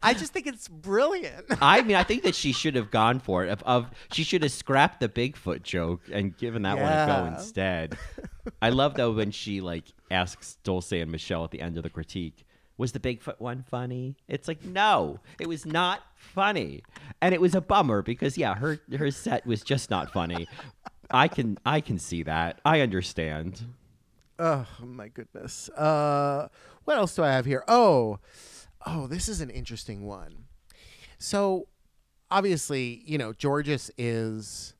I just think it's brilliant. I mean, I think that she should have gone for it. Of, of she should have scrapped the Bigfoot joke and given that one a go instead. I love though when she like asks Dulce and Michelle at the end of the critique, "Was the Bigfoot one funny?" It's like, no, it was not funny, and it was a bummer because yeah, her her set was just not funny. I can I can see that. I understand. Oh my goodness. Uh, what else do I have here? Oh, oh, this is an interesting one. So, obviously, you know, Jorgeous is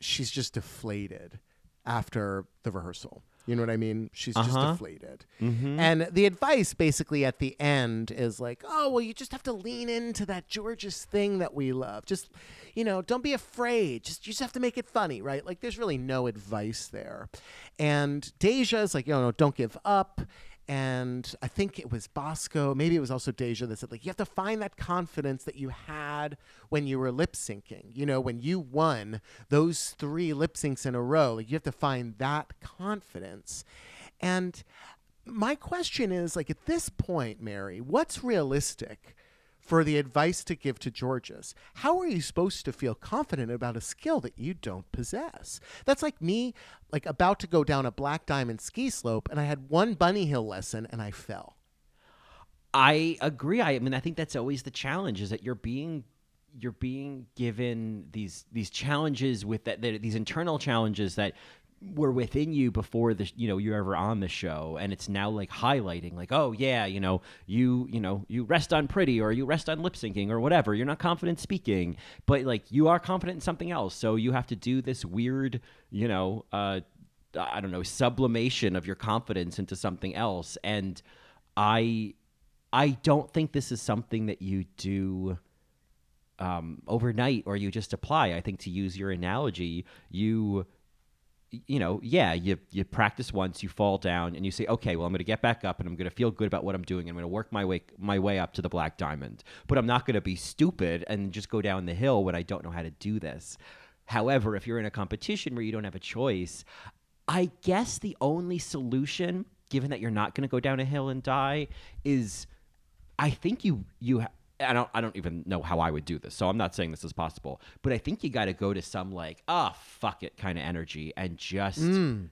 she's just deflated after the rehearsal. You know what I mean? She's just Uh-huh. deflated. And the advice basically at the end is like, oh, well, you just have to lean into that Jorgeous thing that we love. Just, you know, don't be afraid. Just, you just have to make it funny, right? Like, there's really no advice there. And Deja is like, you know, don't give up. And I think it was Bosco, maybe it was also Deja that said, like, you have to find that confidence that you had when you were lip syncing. You know, when you won those three lip syncs in a row, like, you have to find that confidence. And my question is, like, at this point, Mary, what's realistic? For the advice to give to Jorgeous. How are you supposed to feel confident about a skill that you don't possess? That's like me, like about to go down a black diamond ski slope, and I had one bunny hill lesson and I fell. I agree. I, mean, I think that's always the challenge is that you're being you're being given these these challenges with that, that these internal challenges that were within you before the you know you're ever on the show and it's now like highlighting like oh yeah you know you you know you rest on pretty or you rest on lip syncing or whatever. You're not confident speaking but like you are confident in something else. So you have to do this weird you know uh I don't know sublimation of your confidence into something else. And I I don't think this is something that you do um, overnight or you just apply. I think to use your analogy, you you know, yeah, you you practice once, you fall down, and you say, okay, well, I'm going to get back up, and I'm going to feel good about what I'm doing. I'm going to work my way my way up to the black diamond, but I'm not going to be stupid and just go down the hill when I don't know how to do this. However, if you're in a competition where you don't have a choice, I guess the only solution, given that you're not going to go down a hill and die, is I think you you I don't I don't even know how I would do this. So I'm not saying this is possible, but I think you got to go to some like ah fuck it kind of energy and just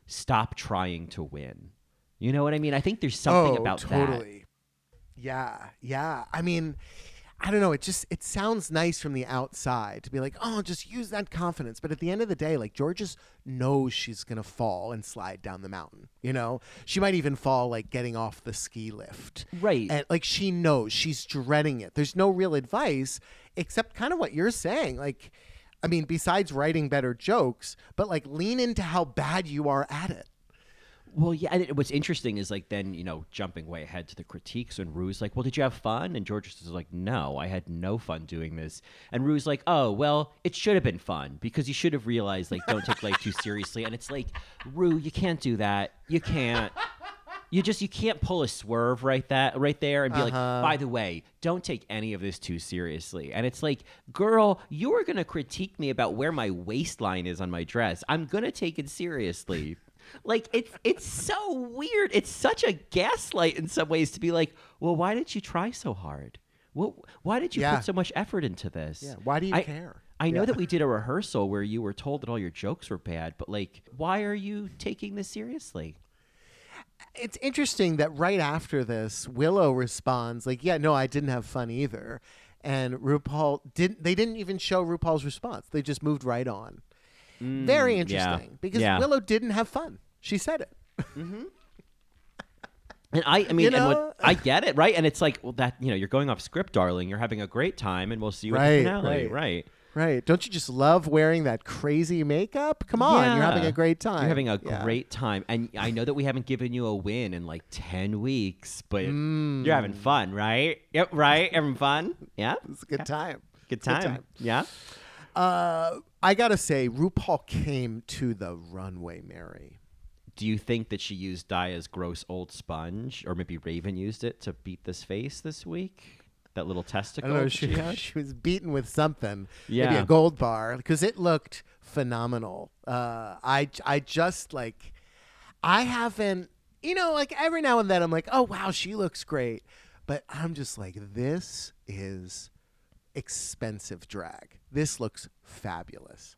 stop trying to win. You know what I mean? I think there's something oh, about that. totally. Yeah, yeah. I mean, I don't know. It just it sounds nice from the outside to be like, oh, just use that confidence. But at the end of the day, like Jorgeous knows she's gonna fall and slide down the mountain. You know, she might even fall like getting off the ski lift. Right. And like she knows she's dreading it. There's no real advice except kind of what you're saying. Like, I mean, besides writing better jokes, but like lean into how bad you are at it. Well, yeah. And it, what's interesting is like then you know jumping way ahead to the critiques and Rue's like, "Well, did you have fun?" And Jorgeous is like, "No, I had no fun doing this." And Rue's like, "Oh, well, it should have been fun because you should have realized like don't take life too seriously." And it's like, Rue, you can't do that. You can't. You just you can't pull a swerve right that right there and be like, uh-huh. by the way, don't take any of this too seriously. And it's like, girl, you are gonna critique me about where my waistline is on my dress. I'm gonna take it seriously. Like it's it's so weird. It's such a gaslight in some ways to be like, well, why did you try so hard? Well, why did you Yeah. put so much effort into this? Yeah, why do you I- care? I know Yeah. that we did a rehearsal where you were told that all your jokes were bad, but like, why are you taking this seriously? It's interesting that right after this, Willow responds like, "Yeah, no, I didn't have fun either," and RuPaul didn't. They didn't even show RuPaul's response. They just moved right on. Very Mm, yeah. interesting because Yeah. Willow didn't have fun. She said it. And I, I mean, and know? what, I get it, right? And it's like, well, that you know, you're going off script, darling. You're having a great time, and we'll see you Right, the finale, right. right? Right? Don't you just love wearing that crazy makeup? Come on, you're having a great time. You're having a Yeah. great time, and I know that we haven't given you a win in like ten weeks, but Mm. you're having fun, right? Yep, right. Having fun, yeah. It's a good time. Good time, time. yeah. Uh, I gotta say, RuPaul came to the runway, Mary. Do you think that she used Daya's gross old sponge, or maybe Raven used it to beat this face this week? That little I testicle don't know. She, she she was beaten with something. Yeah. Maybe a gold bar because it looked phenomenal. Uh, I I just like I haven't you know like every now and then I'm like oh wow she looks great, but I'm just like this is expensive drag. This looks fabulous.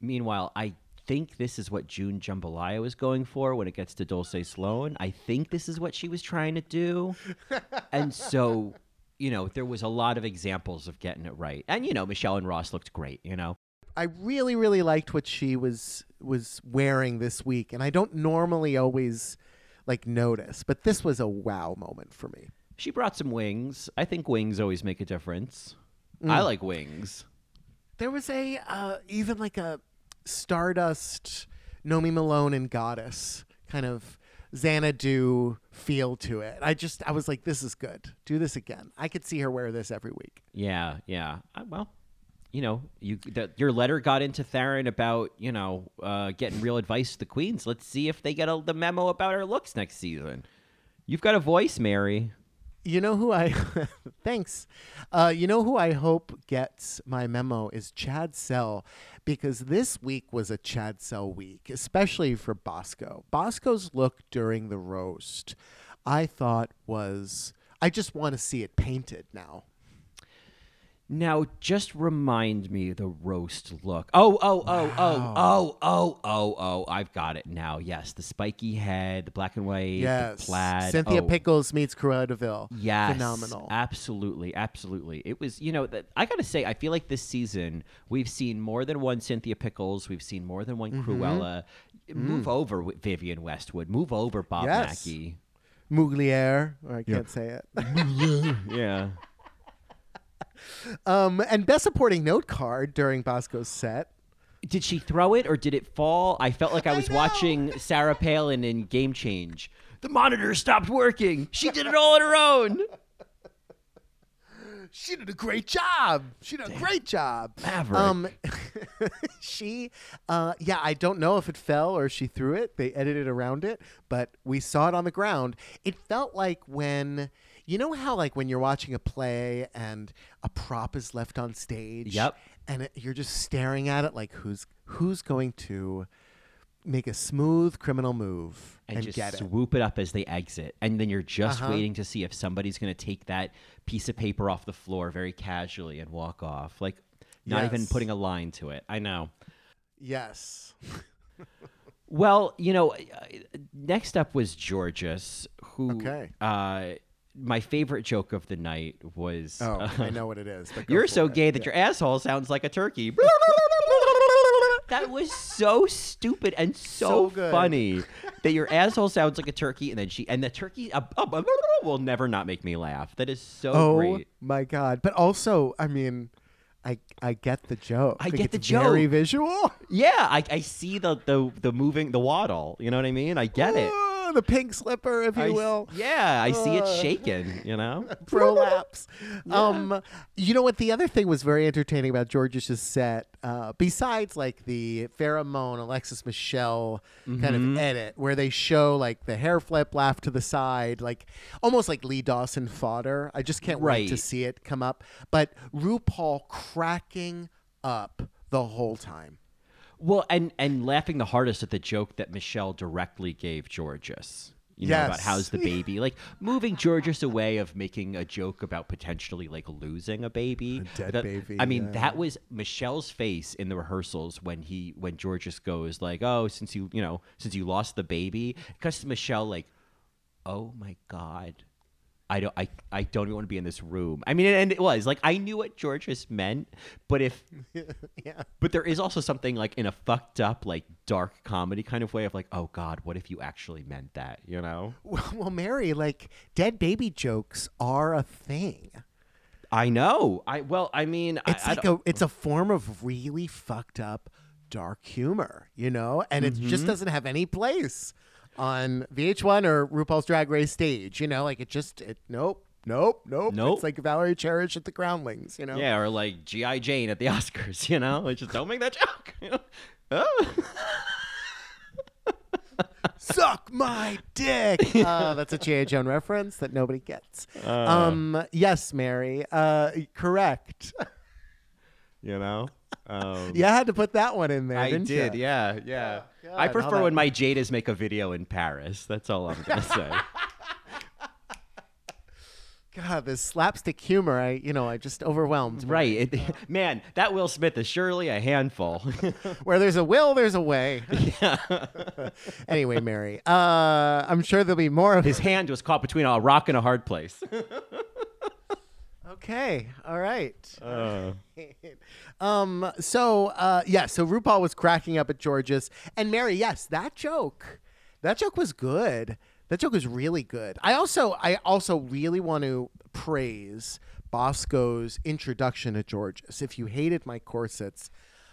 Meanwhile, I think this is what June Jambalaya was going for when it gets to Dulce Sloan. I think this is what she was trying to do. and so, you know, there was a lot of examples of getting it right. And, you know, Michelle and Ross looked great, you know. I really really liked what she was was wearing this week, and I don't normally always like notice, but this was a wow moment for me. She brought some wings. I think wings always make a difference. I Mm. like wings. There was a uh, even like a Stardust, Nomi Malone and Goddess kind of Xanadu feel to it. I just I was like, this is good. Do this again. I could see her wear this every week. Yeah, yeah. I, well, you know, you that your letter got into Fenton about you know uh, getting real advice to the queens. Let's see if they get a, the memo about her looks next season. You've got a voice, Mary. You know who I thanks. Uh, you know who I hope gets my memo is Chad Sell because this week was a Chad Sell week, especially for Bosco. Bosco's look during the roast, I thought was I just want to see it painted now. Now, just remind me the roast look. Oh, oh, oh, oh, oh, oh, oh, oh! I've got it now. Yes, the spiky head, the black and white, Yes, the plaid. Cynthia oh. Pickles meets Cruella De Vil. Yes, phenomenal. Absolutely, absolutely. It was, you know, I got to say, I feel like this season we've seen more than one Cynthia Pickles. We've seen more than one Mm-hmm. Cruella. Mm. Move over, Vivienne Westwood. Move over, Bob Yes. Mackie. Or I can't say it. Yeah. Um, and best supporting note card during Bosco's set. Did she throw it or did it fall? I felt like I I was know. watching Sarah Palin in Game Change. The monitor stopped working. She did it all on her own. She did a great job. She did a great job. Maverick. Um, she, uh, yeah, I don't know if it fell or she threw it. They edited around it, but we saw it on the ground. It felt like when, you know how like when you're watching a play and a prop is left on stage. Yep. And it, you're just staring at it like who's who's going to make a smooth criminal move and, and, just get it. swoop it up as they exit. And then you're just Uh-huh. waiting to see if somebody's going to take that piece of paper off the floor very casually and walk off. Like, not even putting a line to it. I know. Yes. Well, you know, uh, next up was Jorgeous, who. Okay. Uh, my favorite joke of the night was. Oh, uh, I know what it is. You're so it. gay that Yeah. your asshole sounds like a turkey. that was so stupid and so, So funny that your asshole sounds like a turkey, and then she and the turkey uh, uh, will never not make me laugh. That is so Oh great. my god! But also, I mean, I I get the joke. I Like, get the it's Very visual. Yeah, I, I see the, the the moving the waddle. You know what I mean? I get it. The pink slipper, if you I will. yeah, I see it shaking. You know. Prolapse. Um, you know what? The other thing was very entertaining about Jorgeous's set, uh, besides like the Farrah Moan Alexis Michelle kind Mm-hmm. of edit, where they show like the hair flip, laugh to the side, like almost like Lee Dawson fodder. I just can't wait to see it come up. But RuPaul cracking up the whole time. Well, and and laughing the hardest at the joke that Michelle directly gave Jorgeous. You know, about how's the baby. Like moving Jorgeous away of making a joke about potentially like losing a baby. A dead That- baby, I mean, yeah. that was Michelle's face in the rehearsals when he when Jorgeous goes like, "Oh, since you you know since you lost the baby," because Michelle like, "Oh my god." I don't. I. I don't even want to be in this room. I mean, and it was like I knew what Jorgeous meant, but if yeah. but there is also something like in a fucked up, like dark comedy kind of way of like, oh God, what if you actually meant that? You know? Well, well, Mary, like dead baby jokes are a thing. I know. I well, I mean, It's I like don't- a it's a form of really fucked up dark humor, you know, and it Mm-hmm. just doesn't have any place on VH1 or RuPaul's Drag Race stage. You know, like it just it nope. Nope, nope. Nope. It's like Valerie Cherish at the Groundlings, you know? yeah, or like GI Jane at the Oscars. You know, like just don't make that joke. You know? Oh. Suck my dick. Uh, that's a G.I. Joan reference that nobody gets. Uh. um, yes, Mary. Uh, correct. You know. Um, I had to put that one in there, I did, ya? yeah, yeah. God, I prefer when my Jadas make a video in Paris. That's all I'm gonna say. God, this slapstick humor, I you know, I just overwhelmed. right, it, man. That Will Smith is surely a handful. Where there's a will, there's a way. Yeah. anyway, Mary, uh, I'm sure there'll be more of His hand was caught between a rock and a hard place. Okay, all right. Uh. um, so uh, yeah, so RuPaul was cracking up at Jorgeous, and Mary, yes, that joke, that joke was good. That joke was really good. I also, I also really want to praise Bosco's introduction to Jorgeous. If you hated my corsets,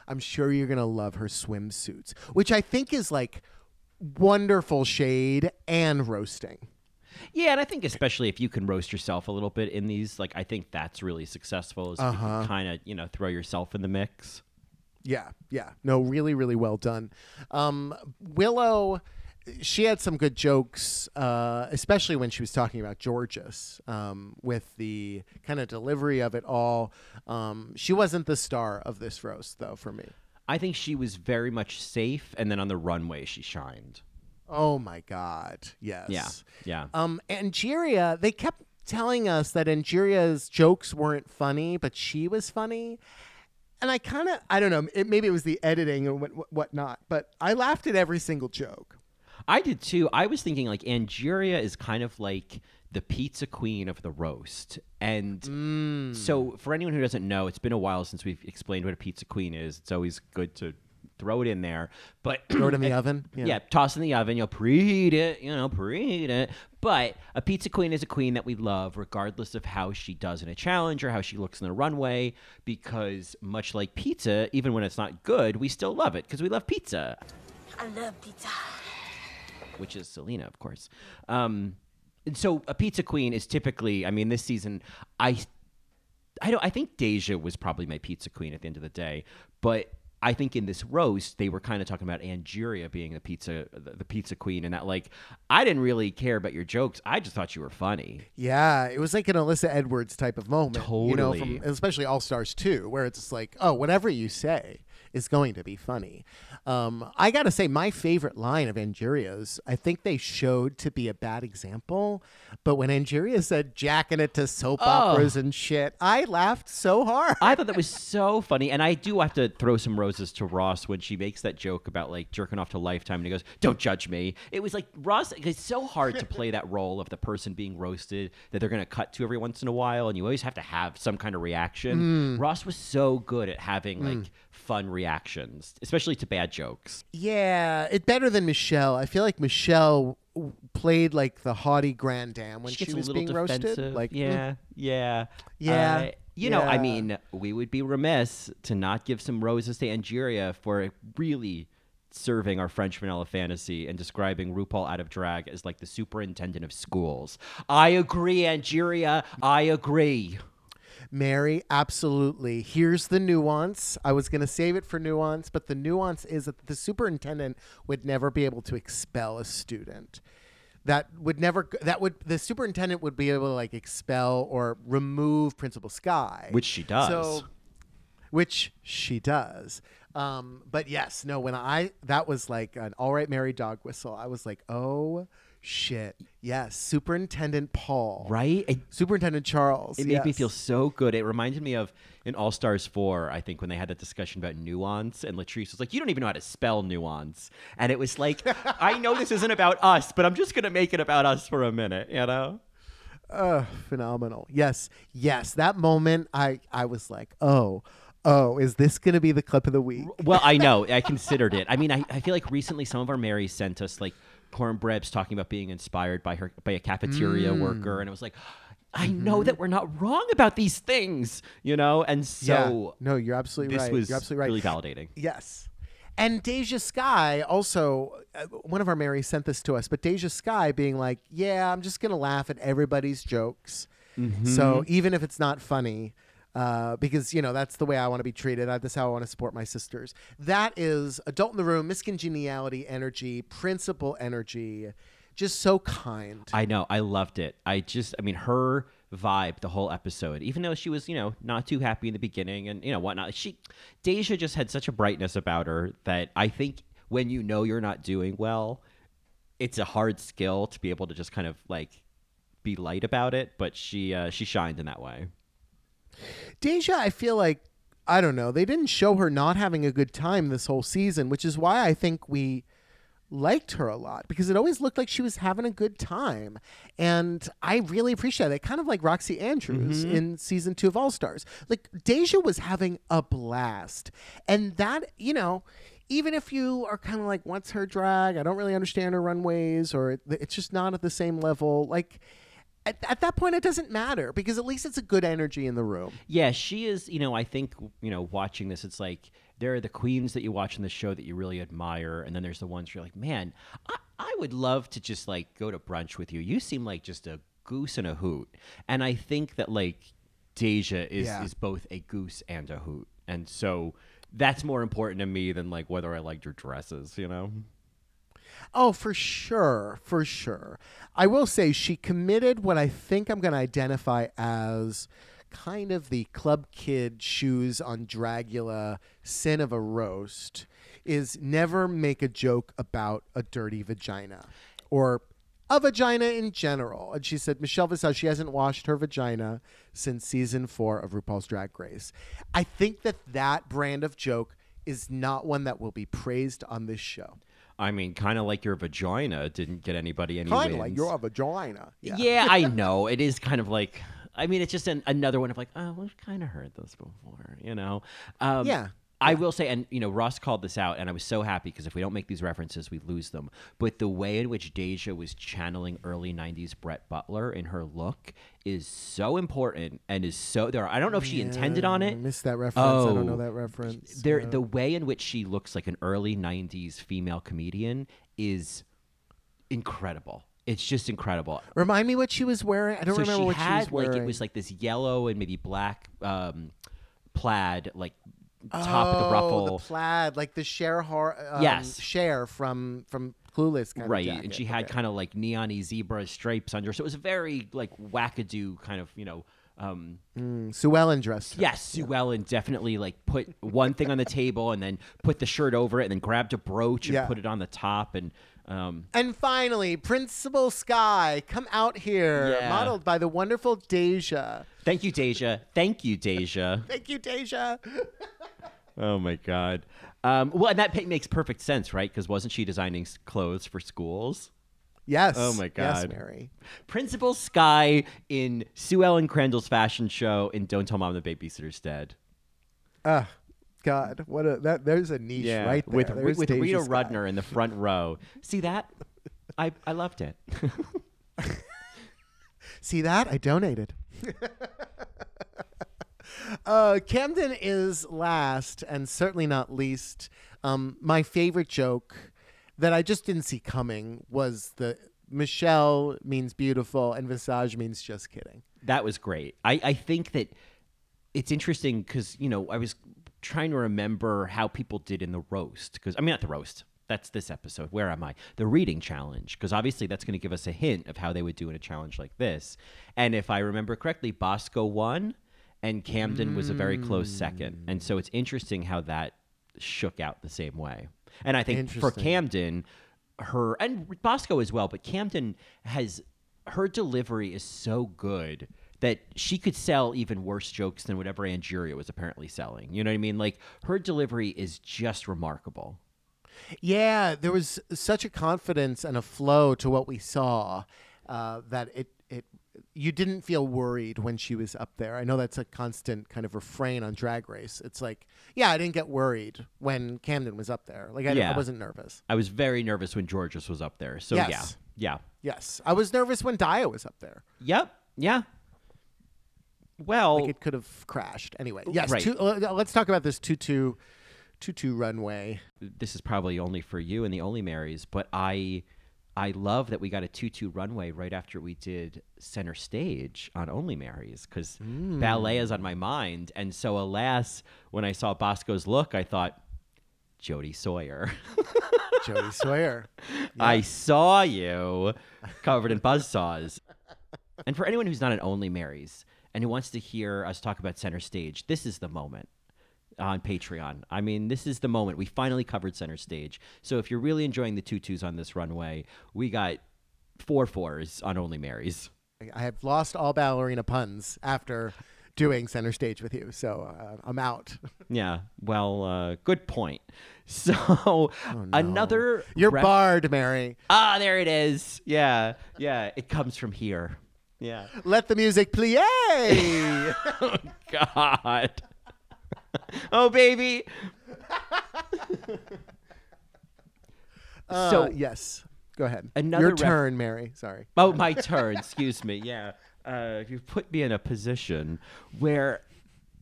I'm sure you're gonna love her swimsuits, which I think is like wonderful shade and roasting. Yeah, and I think especially if you can roast yourself a little bit in these, like I think that's really successful. Is can kind of you know throw yourself in the mix. Yeah, yeah. No, really, really well done. Um, Willow, she had some good jokes, uh, especially when she was talking about Jorgeous um, with the kind of delivery of it all. Um, she wasn't the star of this roast, though, for me. I think she was very much safe, and then on the runway she shined. Oh my God, yes. Yeah, yeah. Um, Angeria, they kept telling us that Angeria's jokes weren't funny, but she was funny. And I kind of, I don't know, it, maybe it was the editing and what, what, whatnot, but I laughed at every single joke. I did too. I was thinking like Angeria is kind of like the pizza queen of the roast. And so for anyone who doesn't know, it's been a while since we've explained what a pizza queen is. It's always good to throw it in there. But Throw it in the oven. yeah. toss in the oven, you'll preheat it, you know, preheat it. But a pizza queen is a queen that we love regardless of how she does in a challenge or how she looks in the runway because much like pizza, even when it's not good, we still love it because we love pizza I love pizza. which is Selena, of course. Um, and so a pizza queen is typically, I mean, this season, I, I don't, I think Deja was probably my pizza queen at the end of the day, but I think in this roast they were kind of talking about Angeria being the pizza, the, the pizza queen, and that like I didn't really care about your jokes. I just thought you were funny. Yeah, it was like an Alyssa Edwards type of moment. You know, from especially All Stars 2, where it's just like, oh, whatever you say is going to be funny. Um, I got to say, my favorite line of Angeria's, I think they showed to be a bad example. But when Angeria said jacking it to soap operas and shit, I laughed so hard. I thought that was so funny, and I do have to throw some roses to Ross when she makes that joke about like jerking off to Lifetime, and he goes, "Don't judge me." It was like Ross. It's so hard to play that role of the person being roasted that they're to cut to every once in a while, and you always have to have some kind of reaction. Ross was so good at having like fun reactions, especially to bad jokes. Yeah, it better than Michelle. I feel like Michelle played like the haughty grand dame when She she, was being defensive. roasted. Like, mm, yeah, yeah, Yeah, Uh, you know, I mean, we would be remiss to not give some roses to Angeria for really serving our French vanilla fantasy and describing RuPaul out of drag as like the superintendent of schools. I agree, Angeria. I agree. Mary, absolutely. Here's the nuance. I was going to save it for nuance, but the nuance is that the superintendent would never be able to expel a student. That would never, that would, the superintendent would be able to like expel or remove Principal Skye. Which she does. So, which she does. Um, but yes, no, when I, that was like an all right, Mary dog whistle. I was like, oh Shit. Yes. Superintendent Paul. Right? Superintendent Charles. it made me feel so good. It reminded me of in All Stars 4, I think, when they had that discussion about nuance, and Latrice was like, You don't even know how to spell nuance. And it was like, I know this isn't about us, but I'm just going to make it about us for a minute, you know? Ugh, phenomenal. Yes, yes. That moment, I I was like, oh, oh, is this going to be the clip of the week? Well, I know. I considered it. I mean, I, I feel like recently some of our Marys sent us like Kornbread's talking about being inspired by her by a cafeteria Mm. worker, and it was like, I Mm-hmm. know that we're not wrong about these things, you know. And so no, you're absolutely this right. was you're absolutely right. really validating. Yes. And Deja Skye also, uh, one of our Marys sent this to us, but Deja Skye being like, yeah, I'm just going to laugh at everybody's jokes. Mm-hmm. So even if it's not funny, uh, because, you know, that's the way I want to be treated. That's how I want to support my sisters. That is adult in the room, Miss Congeniality energy, principal energy, just so kind. I know. I loved it. I just, I mean, her vibe the whole episode, even though she was, you know, not too happy in the beginning and, you know, whatnot. She, Deja just had such a brightness about her that I think when you know you're not doing well, it's a hard skill to be able to just kind of like be light about it. But she, uh, she shined in that way. Deja, I feel like I don't know. They didn't show her not having a good time this whole season, which is why I think we liked her a lot because it always looked like she was having a good time. And I really appreciate it. Kind of like Roxxxy Andrews mm-hmm. in season two of All Stars. Like Deja was having a blast. And that, you know, even if you are kind of like, what's her drag? I don't really understand her runways, or it, it's just not at the same level. Like, at, at that point, it doesn't matter because at least it's a good energy in the room. Yeah, she is. You know, I think you know, watching this, it's like there are the queens that you watch in the show that you really admire, and then there's the ones you're like, man, I, I would love to just like go to brunch with you. You seem like just a goose and a hoot, and I think that like Deja is Yeah. is both a goose and a hoot, and so that's more important to me than like whether I liked your dresses. You know. Oh, for sure, for sure. I will say she committed what I think I'm going to identify as kind of the club kid shoes on Dragula sin of a roast is never make a joke about a dirty vagina or a vagina in general. And she said Michelle Visage she hasn't washed her vagina since season 4 of RuPaul's Drag Race. I think that that brand of joke is not one that will be praised on this show. I mean, kind of like your vagina didn't get anybody any Kind of like you're a vagina. Yeah. I know. It is kind of like, I mean, it's just an, another one of like, oh, we've kind of heard this before, you know? Um, Yeah. I will say, and you know, Ross called this out, and I was so happy because if we don't make these references, we lose them. But the way in which Deja was channeling early '90s Brett Butler in her look is so important, and is so there. I don't know if she intended on it. I missed that reference. Oh, I don't know Oh. that reference. There, Yeah. the way in which she looks like an early '90s female comedian is incredible. It's just incredible. Remind me what she was wearing. I don't so remember what had she was wearing. like it was like this yellow and maybe black um, plaid like top of the Oh, ruffle the plaid, like the Cher, Har- um, Yes. Cher from from Clueless, right and she had Okay. kind of like neon zebra stripes under so it was a very like wackadoo kind of you know um, Mm, Sue Ellen dressed. yes Sue Ellen definitely like put one thing on the table and then put the shirt over it and then grabbed a brooch and Yeah. put it on the top and um, And finally, Principal Skye, come out here, Yeah. modeled by the wonderful Deja. thank you Deja thank you Deja Thank you, Deja. Oh my god. Um, well, and that makes perfect sense, right? Because wasn't she designing clothes for schools? Yes. Oh my God. Yes, God. Mary. Principal Skye in Sue Ellen Crandell's fashion show in Don't Tell Mom the Babysitter's Dead. Ah, God, what a that. There's a niche right there. with There's with Deja Rita Skye. Rudner in the front row. See that? I I loved it. See that? I donated. uh, Camden is last and certainly not least. Um, my favorite joke that I just didn't see coming was the Michelle means beautiful and Visage means just kidding. that was great. I, I think that it's interesting because you know I was trying to remember how people did in the roast because I mean not the roast. That's this episode. Where am I? The reading challenge because obviously that's going to give us a hint of how they would do in a challenge like this. And if I remember correctly, Bosco won, and Camden was a very close second. And so it's interesting how that shook out the same way. And I think for Camden, her and Bosco as well, but Camden has her delivery is so good that she could sell even worse jokes than whatever Angeria was apparently selling. You know what I mean? Like her delivery is just remarkable. Yeah, there was such a confidence and a flow to what we saw uh, that it it you didn't feel worried when she was up there. I know that's a constant kind of refrain on Drag Race. It's like, yeah, I didn't get worried when Camden was up there. Like I, Yeah. I wasn't nervous. I was very nervous when Jorgeous was up there. So Yes. yeah. Yeah. Yes, I was nervous when Daya was up there. Yep. Yeah. Well, Like it could have crashed. Anyway, yes. Right. Two, uh, let's talk about this tutu tutu runway. this is probably only for you and the Only Marys, but I I love that we got a 2-2 runway right after we did center stage on Only Marys because ballet mm. is on my mind. And so alas, when I saw Bosco's look, I thought, Jody Sawyer. Jody Sawyer. I saw you covered in buzzsaws. and for anyone who's not an Only Marys and who wants to hear us talk about center stage, this is the moment on Patreon. I mean, this is the moment. We finally covered center stage. So if you're really enjoying the tutus on this runway, we got four fours on Only Marys. I have lost all ballerina puns after doing center stage with you, so uh, I'm out. Yeah. Well, uh, good point. So another You're ref- barred, Mary. Ah, there it is. Yeah. Yeah. It comes from here. Yeah. Let the music play. Oh, God. oh, baby. Uh, so, yes, go ahead. Another Your ref- turn, Mary. Sorry. oh, my turn. Excuse me. Yeah. Uh, you've put me in a position where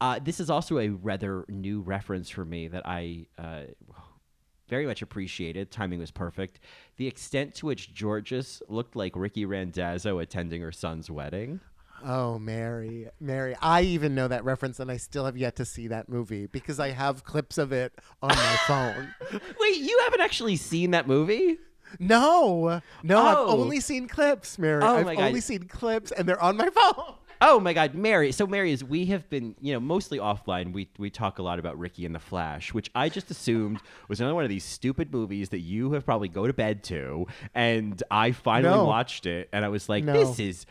uh, this is also a rather new reference for me that I uh, very much appreciated. Timing was perfect. The extent to which Jorgeous looked like Ricki Rendazzo attending her son's wedding. Oh, Mary, Mary. I even know that reference, and I still have yet to see that movie because I have clips of it on my phone. Wait, you haven't actually seen that movie? No, no, I've Oh. only seen clips, Mary. Oh I've my God. only seen clips, and they're on my phone. Oh my God, Mary! So Mary is we have been you know mostly offline. We we talk a lot about Ricki and the Flash, which I just assumed was another one of these stupid movies that you have probably go to bed to. And I finally No. watched it, and I was like, No. this is,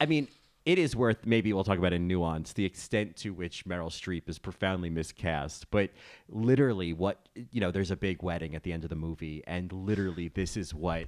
I mean. It is worth maybe we'll talk about in nuance the extent to which Meryl Streep is profoundly miscast, but literally what you know, there's a big wedding at the end of the movie, and literally this is what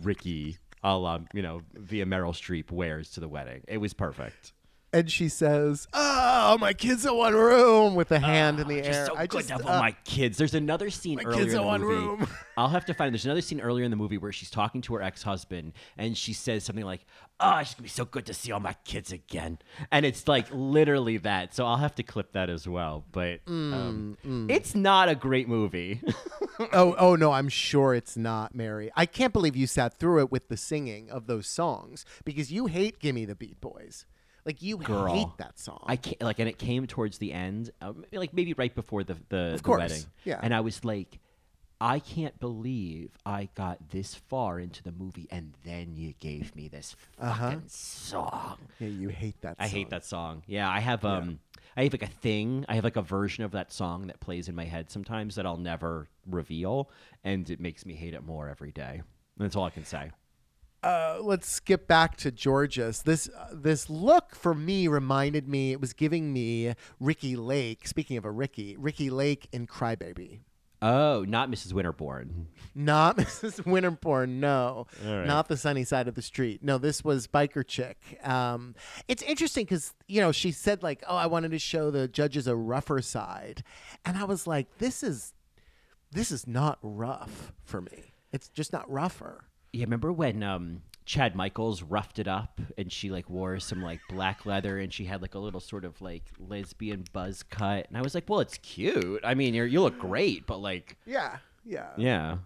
Ricki, a la, you know, via Meryl Streep wears to the wedding. It was perfect. And she says, "Oh, my kids in one room," with a hand in the Just air. so I good just, to have uh, all my kids. There's another scene my earlier kids in one movie. room. I'll have to find. There's another scene earlier in the movie where she's talking to her ex-husband, and she says something like, "Oh, it's gonna be so good to see all my kids again," and it's like literally that. So I'll have to clip that as well. But um, Mm, it's not a great movie. oh, oh no, I'm sure it's not, Mary. I can't believe you sat through it with the singing of those songs because you hate "Gimme the Beat Boys." Like you Girl. hate that song. I can't like, and it came towards the end, um, like maybe right before the the, the course, wedding. yeah. and I was like, I can't believe I got this far into the movie, and then you gave me this fucking song. yeah, you hate that. Song. I hate song. that song. Yeah, I have um, I have like a thing. I have like a version of that song that plays in my head sometimes that I'll never reveal, and it makes me hate it more every day. That's all I can say. Uh, let's skip back to Jorgeous. This uh, this look for me reminded me. It was giving me Ricki Lake. Speaking of a Ricki, Ricki Lake in Crybaby. Oh, not Mrs. Winterborn. Not Mrs. Winterborn, no. All right. Not the sunny side of the street. No, this was Biker Chick. Um, it's interesting because, you know, she said, like, oh, I wanted to show the judges a rougher side. And I was like, this is, this is not rough for me. It's just not rougher. Yeah, remember when um, Chad Michaels roughed it up and she like wore some like black leather and she had like a little sort of like lesbian buzz cut and I was like, well, it's cute. I mean, you're, you look great, but like, Yeah, yeah. yeah,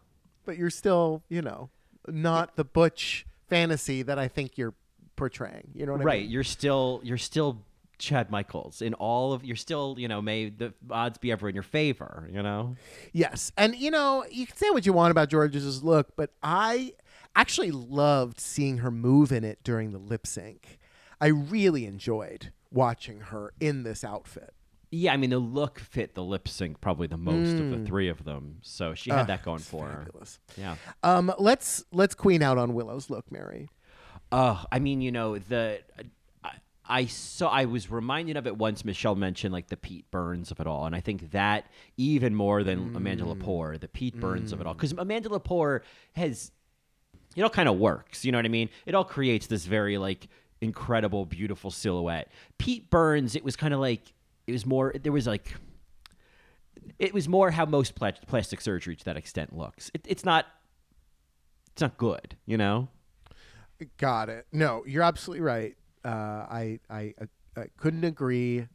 But you're still, you know, not the butch fantasy that I think you're portraying. You know what I mean? right. You're still you're still Chad Michaels in all of you're still you know may the odds be ever in your favor. You know. Yes. And you know, you can say what you want about Jorgeous's look, but I actually loved seeing her move in it during the lip sync. I really enjoyed watching her in this outfit. Yeah, I mean the look fit the lip sync probably the most of Mm. the three of them, so she had Ugh, that going for her. Yeah. Um, let's let's queen out on Willow's look, Mary. Oh, I mean, you know, the I, I saw I was reminded of it once Michelle mentioned like the Pete Burns of it all, and I think that even more than Amanda Lepore, the Pete Burns of it all, because Amanda Lepore has it all kind of works. You know what I mean? It all creates this very like incredible, beautiful silhouette. Pete Burns, it was kind of like it was more. There was like it was more how most pla- plastic surgery to that extent looks. It, it's not. It's not good, you know. Got it. No, you're absolutely right. Uh, I, I I couldn't agree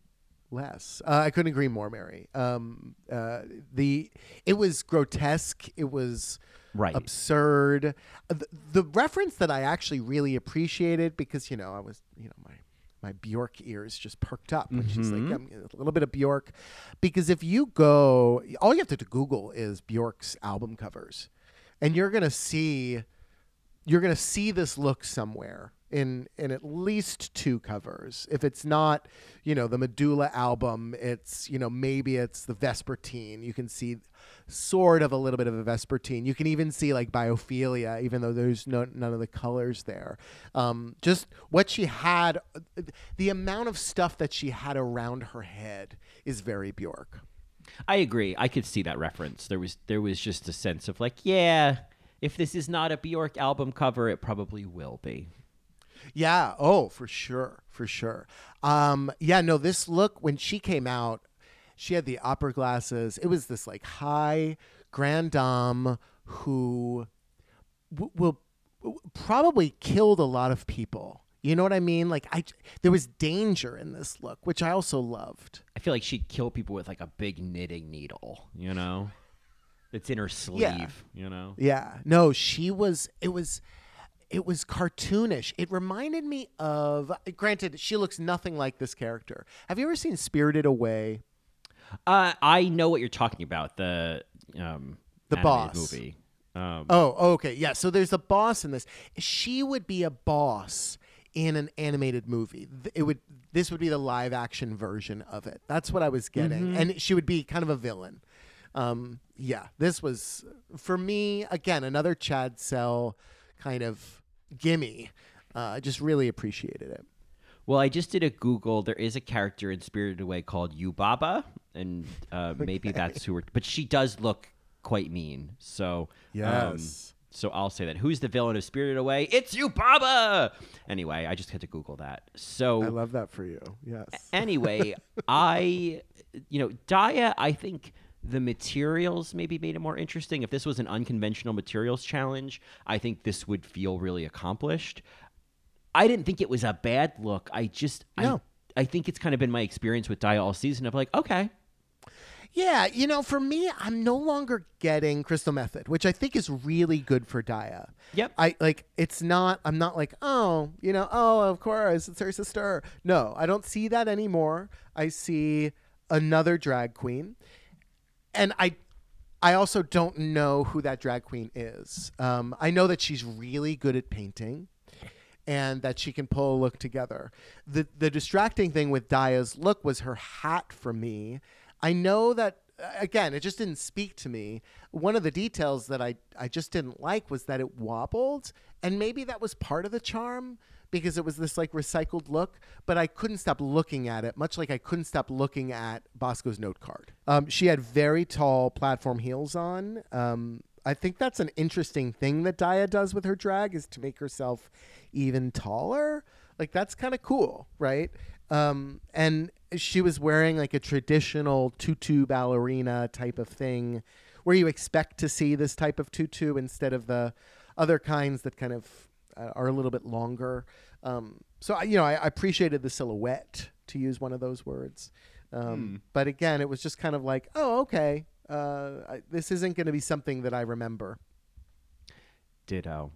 less. Uh, I couldn't agree more, Mary. Um, uh, the it was grotesque. It was Right. absurd. Uh, The, the reference that I actually really appreciated because you know I was you know my my Bjork ears just perked up when she's like um, a little bit of Bjork, because if you go, all you have to do Google is Bjork's album covers, and you're gonna see you're going to see this look somewhere in in at least two covers. If it's not, you know, the Medulla album, it's you know maybe it's the Vespertine. You can see sort of a little bit of a Vespertine. You can even see like Biophilia, even though there's no none of the colors there. Um, just what she had, the amount of stuff that she had around her head is very Bjork. I agree. I could see that reference. There was there was just a sense of like, yeah, if this is not a Bjork album cover, it probably will be. Yeah. Oh, for sure. For sure. Um, yeah, no, this look, when she came out, she had the opera glasses. It was this like high grand dame who w- will w- probably killed a lot of people. You know what I mean? Like I, there was danger in this look, which I also loved. I feel like she'd kill people with like a big knitting needle, you know? It's in her sleeve, Yeah. you know? Yeah. No, she was it was it was cartoonish. It reminded me of granted, she looks nothing like this character. Have you ever seen Spirited Away? Uh, I know what you're talking about. The um, The boss. movie. Um, Oh, okay. Yeah. So there's a boss in this. She would be a boss in an animated movie. It would this would be the live action version of it. That's what I was getting. And she would be kind of a villain. Um, yeah, this was for me again another Chad Cell kind of gimme. Uh, I just really appreciated it. Well, I just did a Google. There is a character in Spirited Away called Yubaba, and uh, maybe that's who we're. But she does look quite mean. So um, Yes. so I'll say that. Who's the villain of Spirited Away? It's Yubaba. Anyway, I just had to Google that. So I love that for you. Yes. anyway, I, you know, Daya, I think the materials maybe made it more interesting. If this was an unconventional materials challenge, I think this would feel really accomplished. I didn't think it was a bad look. I just, No. I, I think it's kind of been my experience with Daya all season of like, okay, Yeah, you know, for me, I'm no longer getting Crystal Methyd, which I think is really good for Daya. Yep. I like it's not I'm not like, oh, you know, oh, of course, it's her sister. No, I don't see that anymore. I see another drag queen. And I I also don't know who that drag queen is. Um, I know that she's really good at painting and that she can pull a look together. The the distracting thing with Daya's look was her hat for me. I know that again, it just didn't speak to me. One of the details that I I just didn't like was that it wobbled, and maybe that was part of the charm because it was this like recycled look, but I couldn't stop looking at it, much like I couldn't stop looking at Bosco's note card. Um, she had very tall platform heels on. Um, I think that's an interesting thing that Daya does with her drag is to make herself even taller. Like that's kind of cool, right? Um, and she was wearing like a traditional tutu ballerina type of thing, where you expect to see this type of tutu instead of the other kinds that kind of are a little bit longer. Um, so I, you know, I, I appreciated the silhouette to use one of those words. Um, But again, it was just kind of like, oh, okay, uh, I, this isn't going to be something that I remember. ditto.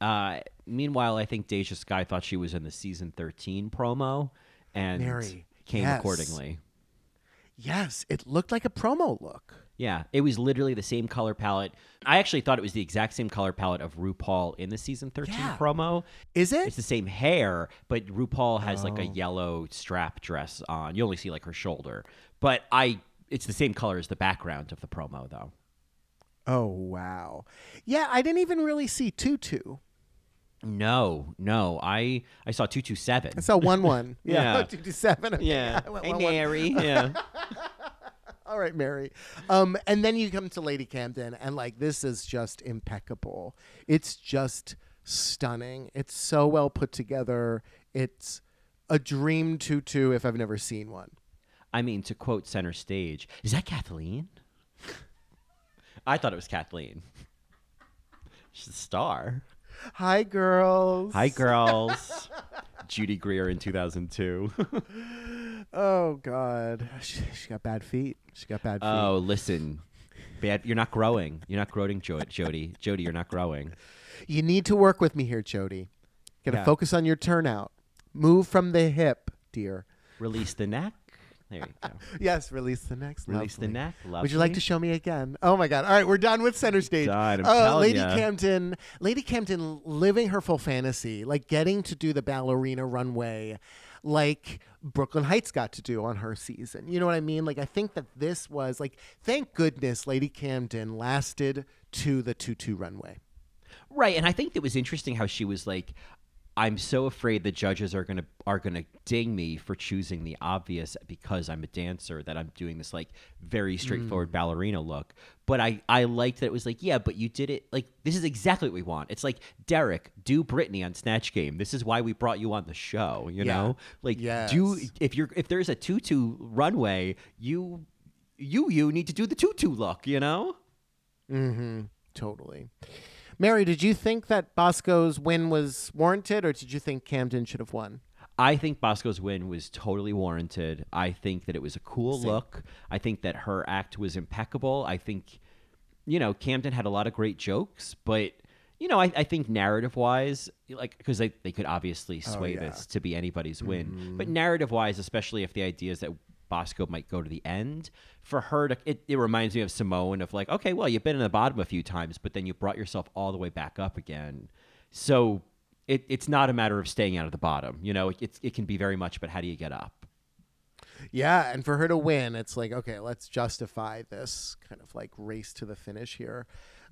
Uh, meanwhile, I think Deja Skye thought she was in the season 13 promo and Mary, came yes. accordingly. Yes, it looked like a promo look. Yeah, it was literally the same color palette. I actually thought it was the exact same color palette of RuPaul in the season 13 Yeah. promo. Is it? It's the same hair, but RuPaul has like a Oh. yellow strap dress on. You only see like her shoulder. But I it's the same color as the background of the promo though. Oh wow. Yeah, I didn't even really see Tutu. No, no. I I saw 227. I saw one one. Yeah, Yeah. two two seven. Okay, yeah. I went Hey one, one. Yeah. All right, Mary. Um, and then you come to Lady Camden, and like this is just impeccable. It's just stunning. It's so well put together. It's a dream tutu if I've never seen one. I mean, to quote Center Stage, is that Kathleen? I thought it was Kathleen. She's a star. Hi, girls. Hi, girls. Judy Greer in 2002. Oh God, she, she got bad feet. She got bad feet. oh, listen. Bad, you're not growing. You're not growing, jo- Jody. Jody, you're not growing. You need to work with me here, Jody. Got to Yeah. focus on your turnout. Move from the hip, dear. Release the neck. There you go. Yes, release the next. Release the lovely. neck. Would you like to show me again? Oh my God! All right, we're done with center stage. I'm Uh, Lady ya. Camden, Lady Camden, living her full fantasy, like getting to do the ballerina runway, like Brooklyn Hytes got to do on her season. You know what I mean? Like I think that this was like, thank goodness Lady Camden lasted to the tutu runway. Right, and I think it was interesting how she was like, "I'm so afraid the judges are gonna are gonna ding me for choosing the obvious because I'm a dancer that I'm doing this like very straightforward ballerina look." But I I liked that it was like, yeah, but you did it like this is exactly what we want. It's like Derrick, do Britney on Snatch Game. This is why we brought you on the show. You Yeah. know, like do if you're if there's a tutu runway, you you you need to do the tutu look. You know. Mm-hmm. Totally. Mary, did you think that Bosco's win was warranted, or did you think Camden should have won? I think Bosco's win was totally warranted. I think that it was a cool look. I think that her act was impeccable. I think, you know, Camden had a lot of great jokes, but, you know, I, I think narrative wise, like, because they, they could obviously oh, sway yeah. this to be anybody's win. But mm-hmm. narrative wise, especially if the idea is that Bosco might go to the end, for her to, it, it reminds me of Simone of like, okay, well, you've been in the bottom a few times, but then you brought yourself all the way back up again. So it, it's not a matter of staying out of the bottom. You know, it, it's, it can be very much, but how do you get up? Yeah, and for her to win, it's like, okay, let's justify this kind of like race to the finish here.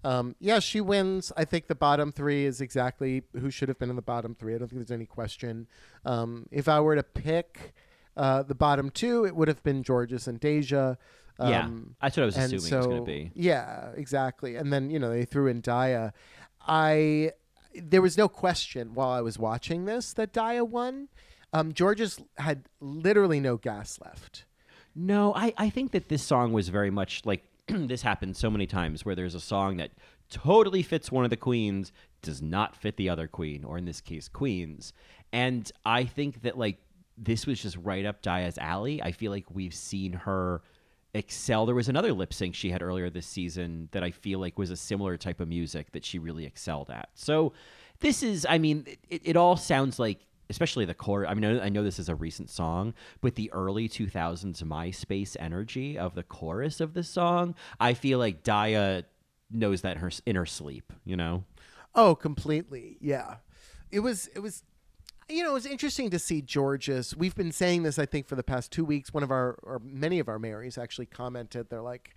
Um, yeah, she wins. I think the bottom three is exactly who should have been in the bottom three. I don't think there's any question. Um, if I were to pick uh, the bottom two, it would have been Jorgeous and Deja. Yeah, Um, that's what I was assuming so, it was going to be. Yeah, exactly. And then you know they threw in Daya. I there was no question while I was watching this that Daya won. Um, Jorgeous had literally no gas left. No, I, I think that this song was very much like this happens so many times where there's a song that totally fits one of the queens, does not fit the other queen, or in this case, queens. And I think that like this was just right up Daya's alley. I feel like we've seen her excel. There was another lip sync she had earlier this season that I feel like was a similar type of music that she really excelled at. So this is, I mean, it, it all sounds like especially the core. I mean, I know, this is a recent song, but the early 2000s MySpace energy of the chorus of the song, I feel like Daya knows that in her in her sleep. You know? Oh, completely. Yeah. It was it was you know, it's interesting to see Jorgeous. We've been saying this I think for the past 2 weeks. One of our or many of our Marys actually commented they're like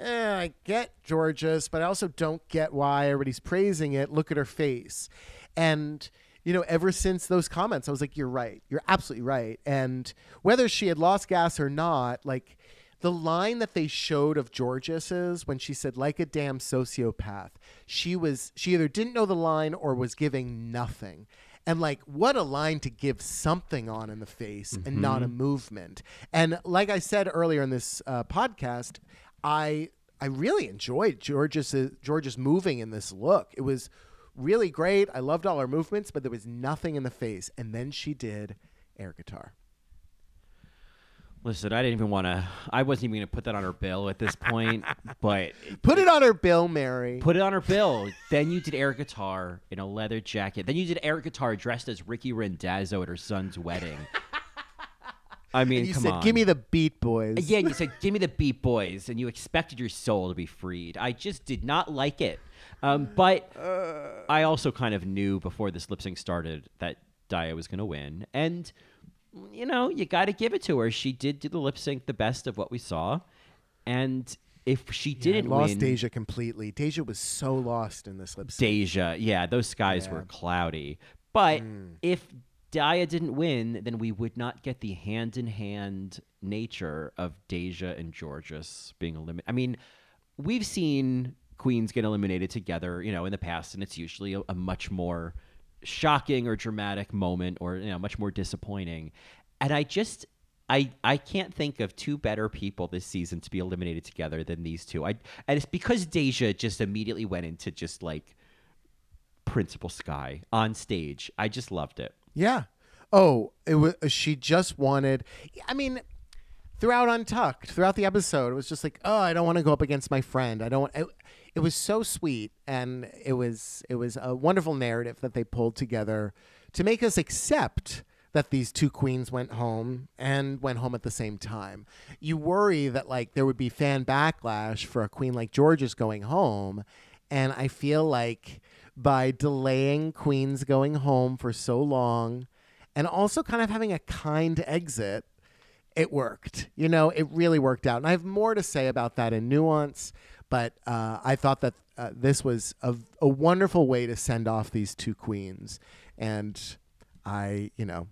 Eh, I get Jorgeous, but I also don't get why everybody's praising it. Look at her face. And you know, ever since those comments, I was like, you're right. You're absolutely right. And whether she had lost gas or not, like the line that they showed of Jorgeous's when she said, like a damn sociopath, she was, she either didn't know the line or was giving nothing. And like, what a line to give something on in the face and not a movement. And like I said earlier in this uh, podcast, I I really enjoyed Jorgeous Jorgeous moving in this look. It was really great. I loved all her movements, but there was nothing in the face. And then she did air guitar. Listen, I didn't even want to. I wasn't even going to put that on her bill at this point, but Put it on her bill, Mary. put it on her bill. then you did air guitar in a leather jacket. Then you did air guitar dressed as Ricki Rendazzo at her son's wedding. I mean, And you come said, on. "Give me the Beat Boys." Again, you said, "Give me the Beat Boys," and you expected your soul to be freed. I just did not like it. Um, but I also kind of knew before this lip sync started that Daya was going to win, and you know, you got to give it to her. She did do the lip sync the best of what we saw, and if she I didn't lost win, Deja completely. Deja was so lost in this lip sync. Deja, yeah, those skies were cloudy. But mm. if Daya didn't win, then we would not get the hand in hand nature of Deja and Jorgeous being eliminated. I mean, we've seen queens get eliminated together, you know, in the past, and it's usually a, a much more shocking or dramatic moment or, you know, much more disappointing. And I just. I, I can't think of two better people this season to be eliminated together than these two. I and it's because Deja just immediately went into just like Principal Skye on stage. I just loved it. Yeah. Oh, it was. She just wanted. I mean, throughout Untucked, throughout the episode, it was just like, oh, I don't want to go up against my friend. I don't. Want, it, it was so sweet, and it was it was a wonderful narrative that they pulled together to make us accept that these two queens went home and went home at the same time. You worry that like there would be fan backlash for a queen like Jorgeous going home, and I feel like by delaying queens going home for so long and also kind of having a kind exit it worked you know it really worked out. And i have more to say about that in nuance but uh, i thought that uh, this was a, a wonderful way to send off these two queens. And i you know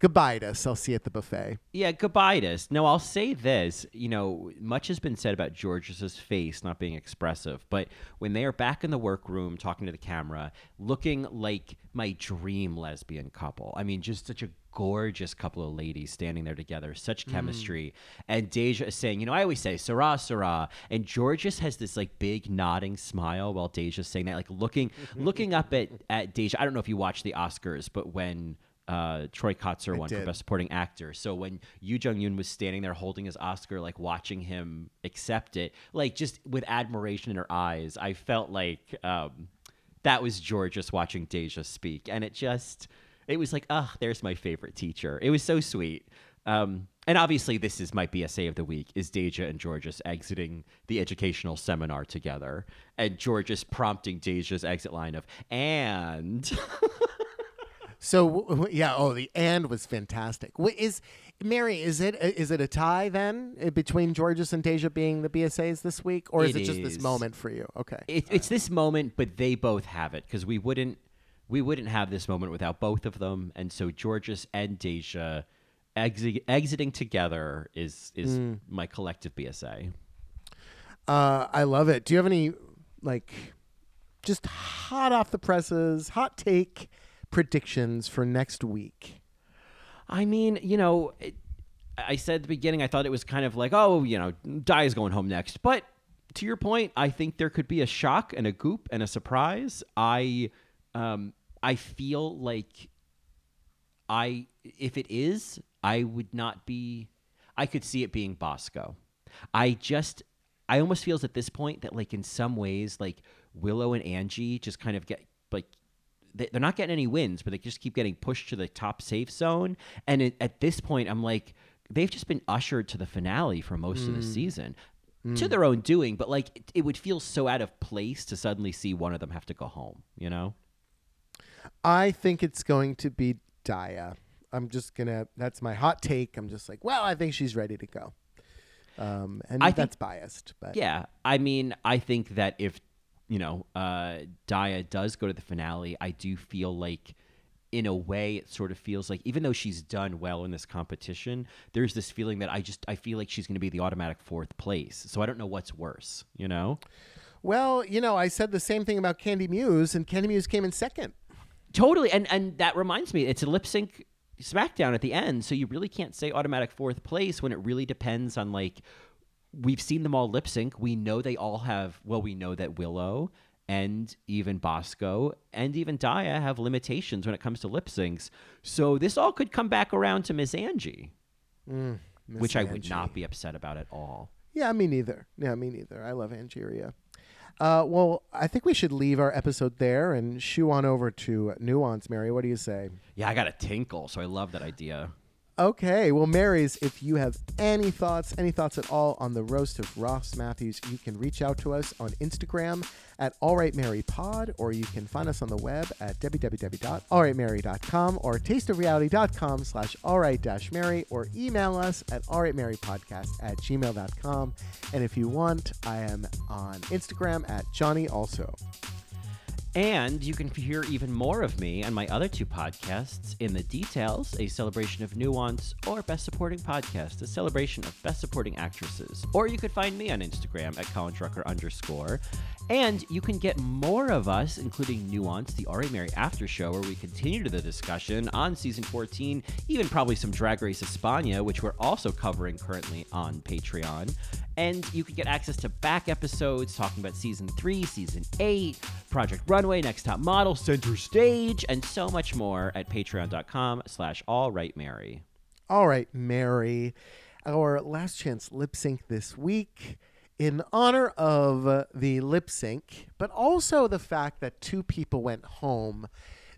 goodbye to us i'll see you at the buffet Yeah, goodbye, this. No, I'll say this. You know, much has been said about Jorgeous's face not being expressive, but when they are back in the workroom talking to the camera, looking like my dream lesbian couple. I mean, just such a gorgeous couple of ladies standing there together, such mm. chemistry. And Deja is saying, you know, I always say, Sarah, Sarah. And Jorgeous has this like big nodding smile while Deja's saying that, like looking looking up at, at Deja. I don't know if you watch the Oscars, but when uh, Troy Kotsur won for. Best Supporting Actor. So when Yuh-jung Youn was standing there holding his Oscar, like watching him accept it, like just with admiration in her eyes, I felt like um, that was Jorgeous watching Deja speak, and it just it was like, ah, there's my favorite teacher. It was so sweet. Um, and obviously, this is my BSA of the week: is Deja and Jorgeous exiting the educational seminar together, and Jorgeous prompting Deja's exit line of "and." so yeah oh the and was fantastic. Is mary is it is it a tie then uh, between jorgeous and deja being the bsas this week? Or is It it just this moment for you? Okay. It, it's this moment, but they both have it because we wouldn't we wouldn't have this moment without both of them, and so Jorgeous and Deja exi- exiting together is is my collective BSA. Uh, I love it. Do you have any like just hot off the presses, hot take predictions for next week? I mean, you know, it, I said at the beginning I thought it was kind of like, oh, you know, Di is going home next, but to your point, I think there could be a shock and a goop and a surprise. I um I feel like I if it is, I would not be I could see it being Bosco. I just I almost feels at this point that like in some ways like Willow and Angie just kind of get like they're not getting any wins, but they just keep getting pushed to the top safe zone. And it, at this point, I'm like, they've just been ushered to the finale for most of the season to their own doing. But like, it, it would feel so out of place to suddenly see one of them have to go home, you know? I think it's going to be Daya. I'm just gonna. That's my hot take. I'm just like, well, I think she's ready to go. Um, and I think- that's biased, but Yeah. I mean, I think that if, you know, uh, Daya does go to the finale, I do feel like. In a way, it sort of feels like even though she's done well in this competition, there's this feeling that I just I feel like she's going to be the automatic fourth place. So I don't know what's worse, you know. well, you know, I said the same thing about Kandy Muse, and Kandy Muse came in second. Totally, and and that reminds me, it's a lip sync SmackDown at the end, so you really can't say automatic fourth place when it really depends on like we've seen them all lip sync. We know they all have. Well, we know that Willow and even Bosco and even Daya have limitations when it comes to lip syncs. So this all could come back around to Miss Angie, Miss which I would not be upset about at all. Yeah, me neither. Yeah, me neither. I love Angeria. Uh, well, I think we should leave our episode there and shoo on over to Nuance. Mary, what do you say? Yeah, I got a tinkle, so I love that idea. Okay, well, Marys, if you have any thoughts, any thoughts at all on the roast of Ross Mathews, you can reach out to us on Instagram at AllRightMaryPod, or you can find us on the web at www.allrightmary.com or tasteofreality.com slash allright-mary, or email us at allrightmarypodcast at gmail.com. And if you want, I am on Instagram at Johnny also. And you can hear even more of me and my other two podcasts in the details, a celebration of nuance, or Best Supporting Podcast, a celebration of Best Supporting Actresses. Or you could find me on Instagram at Colin Drucker underscore. And you can get more of us, including Nuance, the Ari Mary After Show, where we continue the discussion on season 14, even probably some Drag Race España, which we're also covering currently on Patreon. And you can get access to back episodes talking about season 3, season 8, Project Runway, Next Top Model, Center Stage, and so much more at patreon.com slash all right Mary. All right, Mary. Our last chance lip sync this week in honor of the lip sync, but also the fact that two people went home.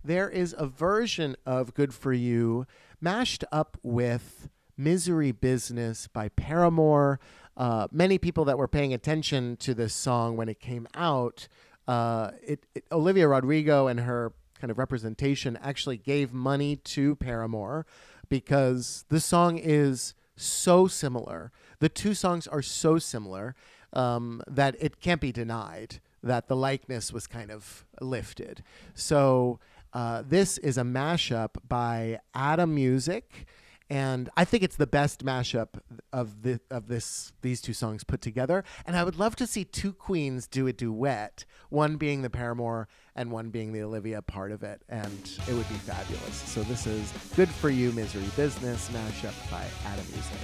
There is a version of Good For You mashed up with Misery Business by Paramore. Uh, many people that were paying attention to this song when it came out, uh, it, it, Olivia Rodrigo and her kind of representation actually gave money to Paramore because the song is so similar. The two songs are so similar um, that it can't be denied that the likeness was kind of lifted. So uh, this is a mashup by Adam Music. And I think it's the best mashup of the of this these two songs put together. And I would love to see two queens do a duet, one being the Paramore and one being the Olivia part of it, and it would be fabulous. So this is Good for You, Misery Business mashup by Adam Music.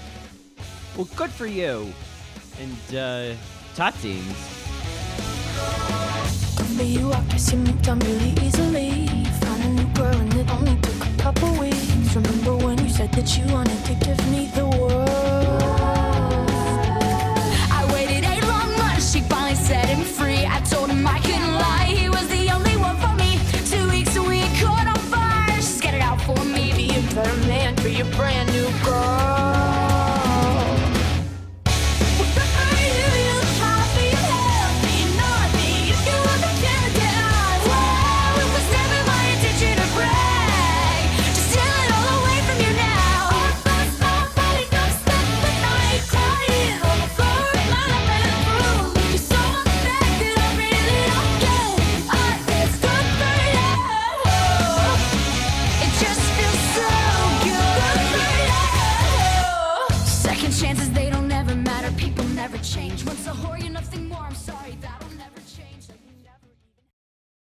Well, good for you. And, uh, Tatines. It weeks. Remember when you said that you wanted to give me the world? I waited eight long months, she finally set him